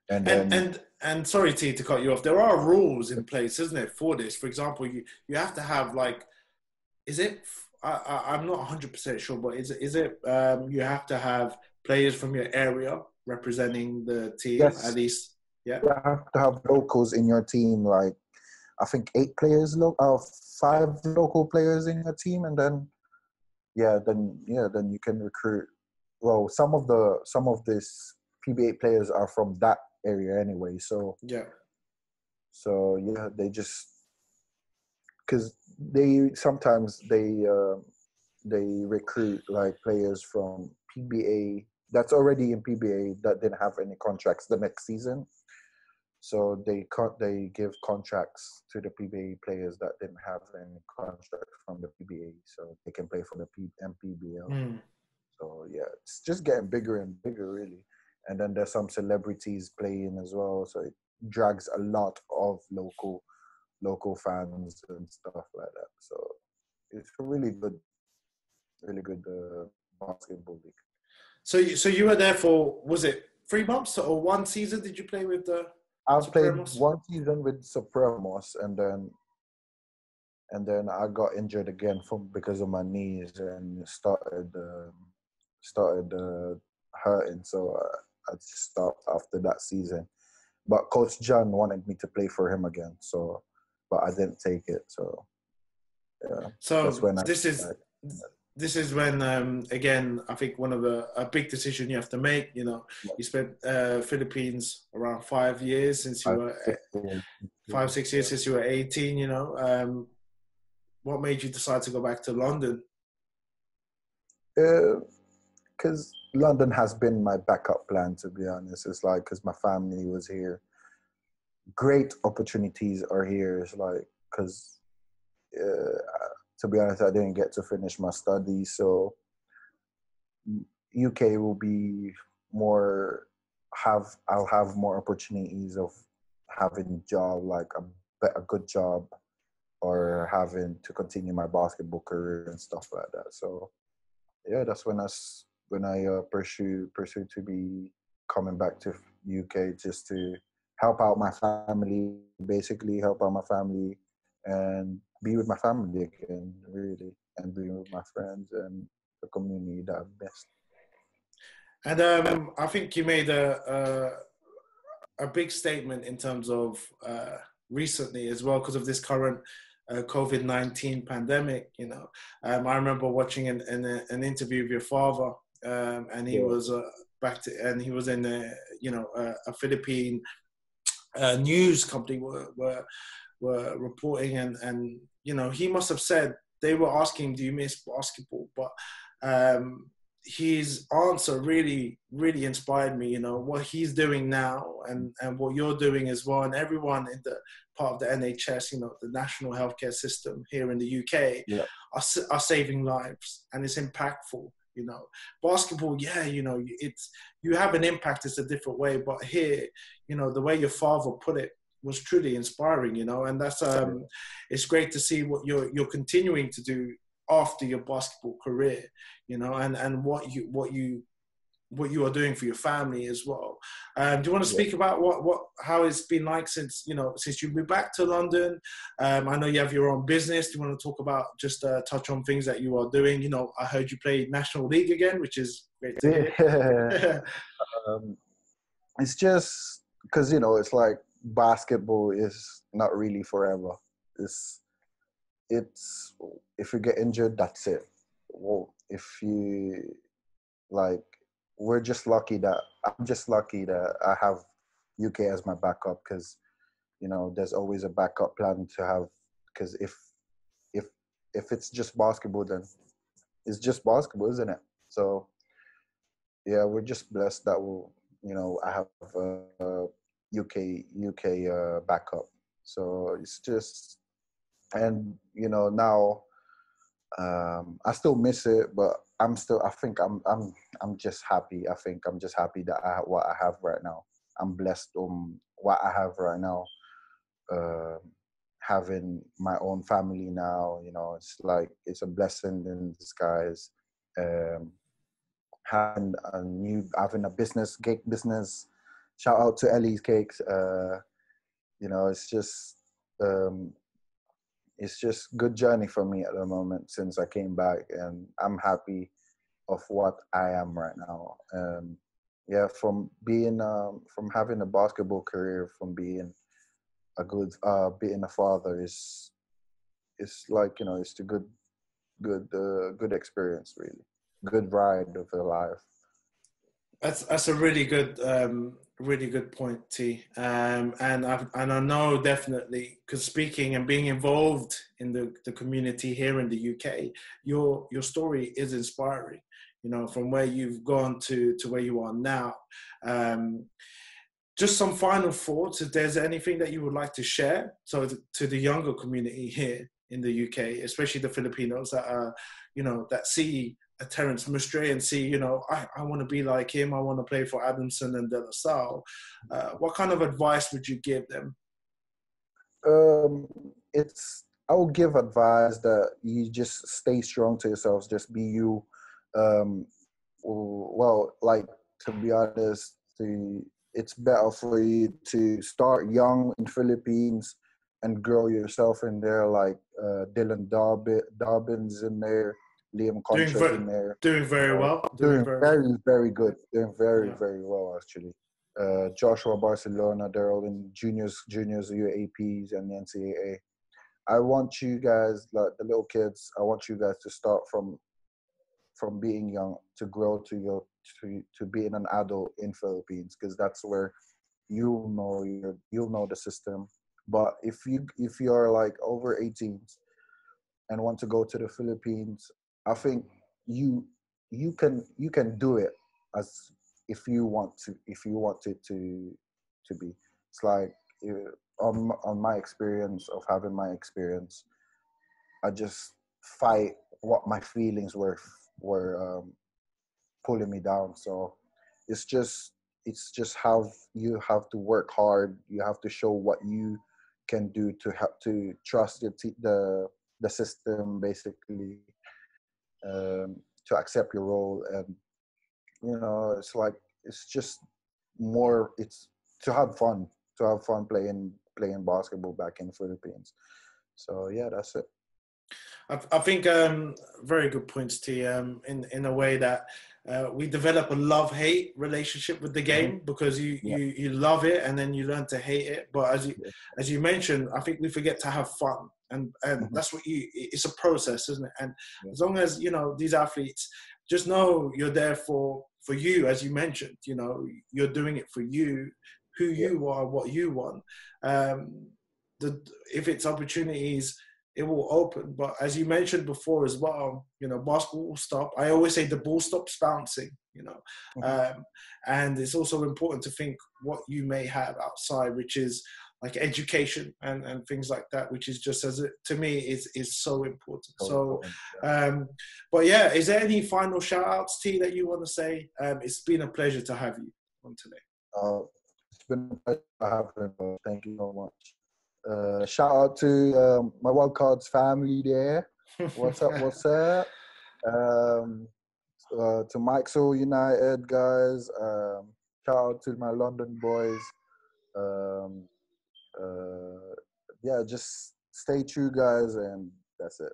And then And and and sorry T to cut you off. There are rules in place, isn't it, for this? For example, you you have to have like, is it? I, I I'm not 100 percent sure, but is it is it? Um, you have to have players from your area representing the team Yes. at least. Yeah. you have to have locals in your team, like I think eight players, lo- uh, five local players in your team, and then yeah, then yeah, then you can recruit. Well, some of the some of this PBA players are from that area anyway, so Yeah. So yeah, they just because they sometimes they uh, they recruit like players from PBA that's already in PBA that didn't have any contracts the next season. So they con- they give contracts to the PBA players that didn't have any contracts from the PBA, so they can play for the P- MPBL. Mm. So yeah, it's just getting bigger and bigger, really. And then there's some celebrities playing as well, so it drags a lot of local local fans and stuff like that. So it's a really good, really good uh, basketball league. So you, so you were there for was it three months or one season? Did you play with the? I played one season with Supremos, and then and then I got injured again from because of my knees and started um started uh, hurting. So I, I just stopped after that season. But Coach John wanted me to play for him again, so but I didn't take it. So yeah, So when I this is like, this is when um, again I think one of the a big decision you have to make. You know, Yeah. you spent uh, Philippines around five years since you five, were six years. five six years since you were 18 you know um, what made you decide to go back to london because London has been my backup plan. To be honest, it's like because my family was here. Great opportunities are here. It's like because uh, to be honest, I didn't get to finish my studies, so UK will be more have I'll have more opportunities of having job like a a good job or having to continue my basketball career and stuff like that. So yeah, that's when I when I uh, pursue pursue to be coming back to UK just to help out my family, basically help out my family and be with my family again, really, and be with my friends and the community that I've missed. and um, i think you made a, a a big statement in terms of uh, recently as well because of this current uh, covid-19 pandemic you know um, i remember watching an, an, an interview with your father um, and he Yeah. was uh, back to and he was in a you know a, a philippine uh, news company were, were were reporting and and you know he must have said they were asking do you miss basketball but um his answer really really inspired me you know what he's doing now and and what you're doing as well and everyone in the part of the nhs you know the national healthcare system here in the uk Yeah. are, are saving lives and it's impactful you know basketball yeah you know it's you have an impact it's a different way but here you know the way your father put it was truly inspiring, you know, and that's um, it's great to see what you're you're continuing to do after your basketball career, you know, and and what you what you what you are doing for your family as well. Um, do you want to speak yeah. about what, what how it's been like since you know since you moved back to London? Um, I know you have your own business. Do you want to talk about just uh, touch on things that you are doing? You know, I heard you play National League again, which is great to hear. <laughs> um, it's just because you know it's like basketball is not really forever. It's it's if you get injured, that's it. Well, if you like we're just lucky that I'm just lucky that I have UK as my backup because you know there's always a backup plan to have because if if if it's just basketball then it's just basketball isn't it so yeah we're just blessed that we'll you know I have a, a UK UK uh, backup so it's just and you know now um, I still miss it but I'm still. I think I'm. I'm. I'm just happy. I think I'm just happy that I what I have right now. I'm blessed on what I have right now. Uh, having my own family now, you know, it's like it's a blessing in disguise. Um, having a new, having a business, gig business. Shout out to Ellie's Cakes. Uh, you know, it's just um, it's just good journey for me at the moment since I came back, and I'm happy of what I am right now. Um, yeah, from being um, from having a basketball career, from being a good uh, being a father is is like you know it's a good good uh, good experience really good ride of a life that's that's a really good um, really good point, T. Um, and I and I know definitely because speaking and being involved in the, the community here in the UK, your your story is inspiring. You know, from where you've gone to to where you are now. Um, just some final thoughts. If there's anything that you would like to share, so to the younger community here in the UK, especially the Filipinos that are, you know, that see a Terence Mustre and see, you know, I, I want to be like him. I want to play for Adamson and De La Salle. Uh, what kind of advice would you give them? Um, it's I will give advice that you just stay strong to yourselves. Just be you. Um, well, like to be honest, the, it's better for you to start young in Philippines and grow yourself in there. Like uh, Dylan Dobbins, Dobbins in there Liam Concha very, in there. Doing very uh, well. Doing, doing very, very, very good. Doing very, yeah. very well actually. Uh, Joshua Barcelona, they're all in juniors, juniors, UAAPs, and the NCAA. I want you guys, like the little kids, I want you guys to start from from being young to grow to your to to being an adult in Philippines because that's where you'll know you you'll know the system. But if you if you're like over 18 and want to go to the Philippines, I think you you can you can do it as if you want to if you want it to to be. It's like uh, on on my experience of having my experience, I just fight what my feelings were were um, pulling me down. So it's just it's just how you have to work hard. You have to show what you can do to help to trust the the the system basically um, to accept your role and you know it's like it's just more it's to have fun to have fun playing playing basketball back in the philippines so yeah that's it I, I think um, very good points, T. Um, in in a way that uh, we develop a love hate relationship with the game mm-hmm. because you, yeah. you you love it and then you learn to hate it. But as you yeah. as you mentioned, I think we forget to have fun, and and mm-hmm. that's what you. It's a process, isn't it? And yeah. as long as you know these athletes, just know you're there for for you, as you mentioned. You know, you're doing it for you, who you are, what you want. Um, the if it's opportunities it will open. But as you mentioned before as well, you know, basketball will stop. I always say the ball stops bouncing, you know, mm-hmm. um, and it's also important to think what you may have outside, which is like education and, and things like that, which is just as it, to me is is so important. So, um, but yeah, is there any final shout outs, T, that you want to say? Um, it's been a pleasure to have you on today. Uh, it's been a pleasure having you. Thank you so much. Uh, shout out to um, my Wildcards family there. What's up? What's <laughs> up? Um, uh, to Mike's United guys. Um, shout out to my London boys. Um, uh, yeah, just stay true, guys, and that's it.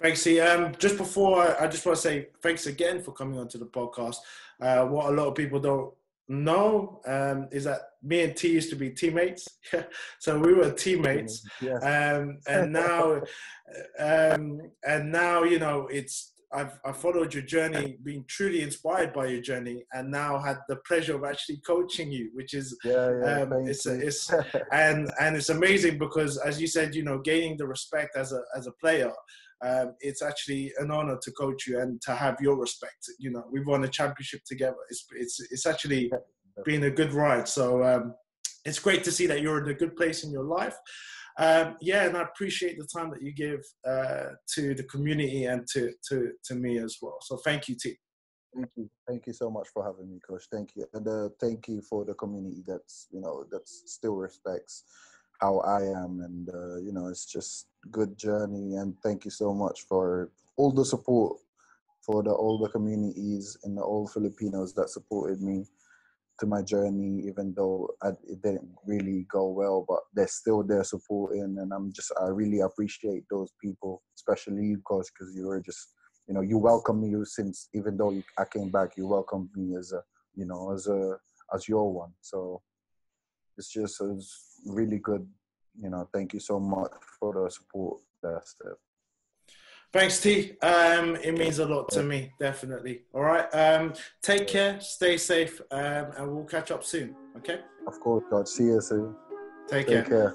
Thanks, C. Um, just before, I just want to say thanks again for coming onto the podcast. Uh, what a lot of people don't know um, is that me and T used to be teammates. <laughs> so we were teammates, Yes. um, and now, <laughs> um, and now you know it's. I've I followed your journey, been truly inspired by your journey, and now had the pleasure of actually coaching you, which is yeah, yeah. um, it's a, it's <laughs> and and it's amazing because as you said you know gaining the respect as a as a player um, it's actually an honor to coach you and to have your respect. You know we've won a championship together. It's it's it's actually been a good ride. So um, it's great to see that you're in a good place in your life um, yeah and i appreciate the time that you give uh, to the community and to, to to me as well so thank you t Thank you. Thank you so much for having me, Coach. Thank you. And uh, thank you for the community that's, you know, that still respects how I am. And, uh, you know, it's just good journey. And thank you so much for all the support for the all the communities and the all Filipinos that supported me to my journey, even though I, it didn't really go well, but they're still there supporting. And I'm just, I really appreciate those people, especially you, Coach, because you were just, you know you welcome me since even though you, I came back you welcomed me as a you know as a as your one so it's just it's really good you know thank you so much for the support that's it Thanks, T. Um, it means a lot to me, definitely. All right. Um, take care, stay safe, um, and we'll catch up soon. Okay. of course God see you soon Take care. take care